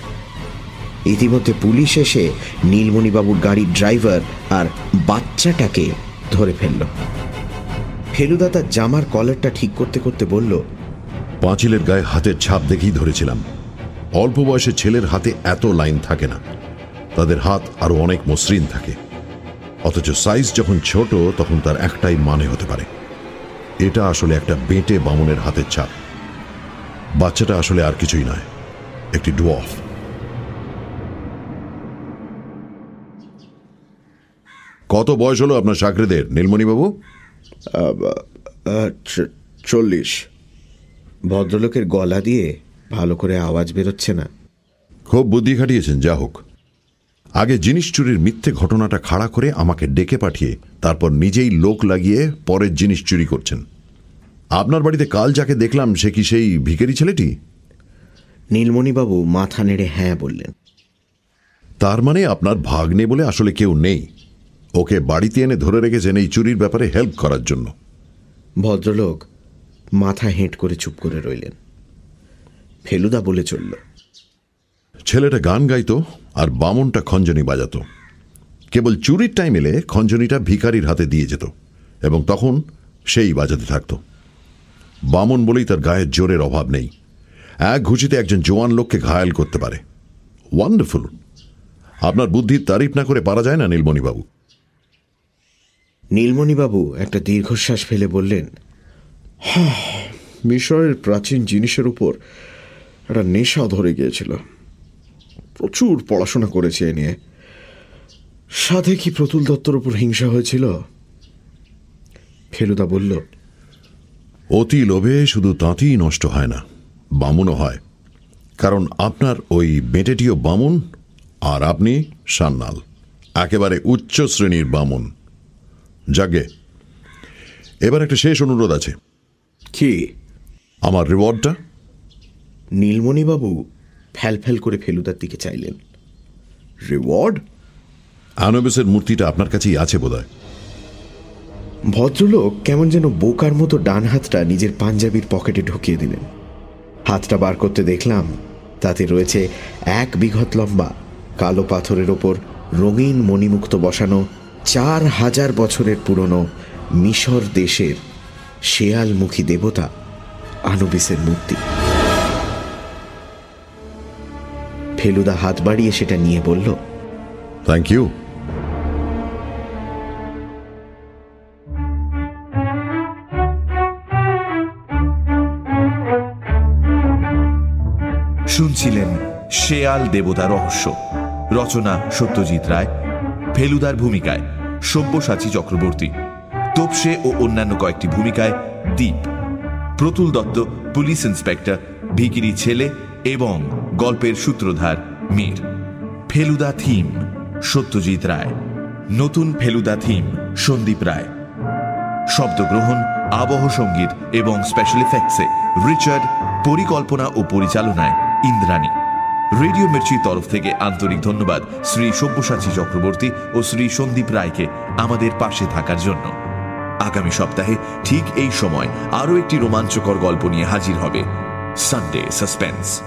ইতিমধ্যে পুলিশ এসে নীলমণিবাবুর গাড়ির ড্রাইভার আর বাচ্চাটাকে ধরে ফেলল। ফেলুদা তার জামার কলারটা ঠিক করতে করতে বলল,
পাঁচিলের গায়ে হাতের ছাপ দেখেই ধরেছিলাম। অল্প বয়সে ছেলের হাতে এত লাইন থাকে না। তাদের হাত আরও অনেক মসৃণ থাকে। অথচ সাইজ যখন ছোট, তখন তার একটাই মানে হতে পারে। এটা আসলে একটা বেঁটে বামনের হাতের ছাপ। বাচ্চাটা আসলে আর কিছুই নয় একটি ডুয়াফ কত বয়স হলো আপনার চাকরিদের নীলমণিবাবু?
চল্লিশ। ভদ্রলোকের গলা দিয়ে ভালো করে আওয়াজ বেরোচ্ছে না।
খুব বুদ্ধি খাটিয়েছেন যা হোক। আগে জিনিস চুরির মিথ্যে ঘটনাটা খাড়া করে আমাকে ডেকে পাঠিয়ে তারপর নিজেই লোক লাগিয়ে পরের জিনিস চুরি করছেন। আপনার বাড়িতে কাল যাকে দেখলাম সে কি সেই ভিখারি ছেলেটি?
নীলমণিবাবু মাথা নেড়ে হ্যাঁ বললেন।
তার মানে আপনার ভাগ্নে বলে আসলে কেউ নেই। ওকে বাড়িতে এনে ধরে রেখেছেন এই চুরির ব্যাপারে হেল্প করার জন্য।
ভদ্রলোক মাথা হেঁট করে চুপ করে রইলেন। ফেলুদা বলে চলল
ছেলেটা গান গাইতো আর বামনটা খঞ্জনি বাজাতো। কেবল চুরির টাইম এলে খঞ্জনিটা ভিখারির হাতে দিয়ে যেত এবং তখন সেই বাজাতে থাকত। বামন বলেই তার গায়ের জোরের অভাব নেই। এক ঘুষিতে একজন জোয়ান লোককে ঘায়াল করতে পারে। ওয়ান্ডারফুল আপনার বুদ্ধির তারিফ না করে পারা যায় না, নীলমণিবাবু।
নীলমণিবাবু একটা দীর্ঘশ্বাস ফেলে বললেন
মিশরের প্রাচীন জিনিসের উপর একটা নেশা ধরে গিয়েছিল। প্রচুর পড়াশোনা করেছে এ নিয়ে। সাথে কি প্রতুল দত্তর উপর হিংসা হয়েছিল?
ফেলুদা বলল
অতি লোভে শুধু তাঁতিই নষ্ট হয় না বামুনও হয়। কারণ আপনার ওই বেটেটিও বামুন আর আপনি সান্নাল একেবারে উচ্চ শ্রেণির বামুন। যাগে এবার একটা শেষ অনুরোধ আছে।
কি?
আমার রিওয়ার্ডটা?
নীলমণিবাবু ফ্যাল ফ্যাল করে ফেলুদার দিকে চাইলেন।
রিওয়ার্ড?
আনবেসের মূর্তিটা আপনার কাছেই আছে বোধহয়।
ভদ্রলোক কেমন যেন বোকার মতো ডান হাতটা নিজের পাঞ্জাবির পকেটে ঢুকিয়ে দিলেন। হাতটা বার করতে দেখলাম তাতে রয়েছে এক বিঘত লম্বা, কালো পাথরের ওপর রঙিন মণিমুক্ত বসানো চার হাজার বছরের পুরনো মিশর দেশের শেয়ালমুখী দেবতা আনুবিসের মূর্তি। ফেলুদা হাত বাড়িয়ে সেটা নিয়ে বলল
থ্যাংক ইউ
শেয়াল দেবতা রহস্য। রচনা সত্যজিৎ রায়। ফেলুদার ভূমিকায় সব্যসাচী চক্রবর্তী। তোপসে ও অন্যান্য কয়েকটি ভূমিকায় দ্বীপ প্রতুল দত্ত, পুলিশ ইন্সপেক্টর, ভিকিরি ছেলে এবং গল্পের সূত্রধার মীর। ফেলুদা থিম, সত্যজিৎ রায়। নতুন ফেলুদা থিম, সন্দীপ রায়। শব্দগ্রহণ, আবহ সংগীত এবং স্পেশাল এফেক্টসে রিচার্ড পরিকল্পনা ও পরিচালনায় ইন্দ্রাণী। রেডিও মির্চির তরফ থেকে আন্তরিক ধন্যবাদ শ্রী সব্যসাচী চক্রবর্তী ও শ্রী সন্দীপ রায়কে আমাদের পাশে থাকার জন্য। আগামী সপ্তাহে ঠিক এই সময় আরও একটি রোমাঞ্চকর গল্প নিয়ে হাজির হবে সানডে সাসপেন্স।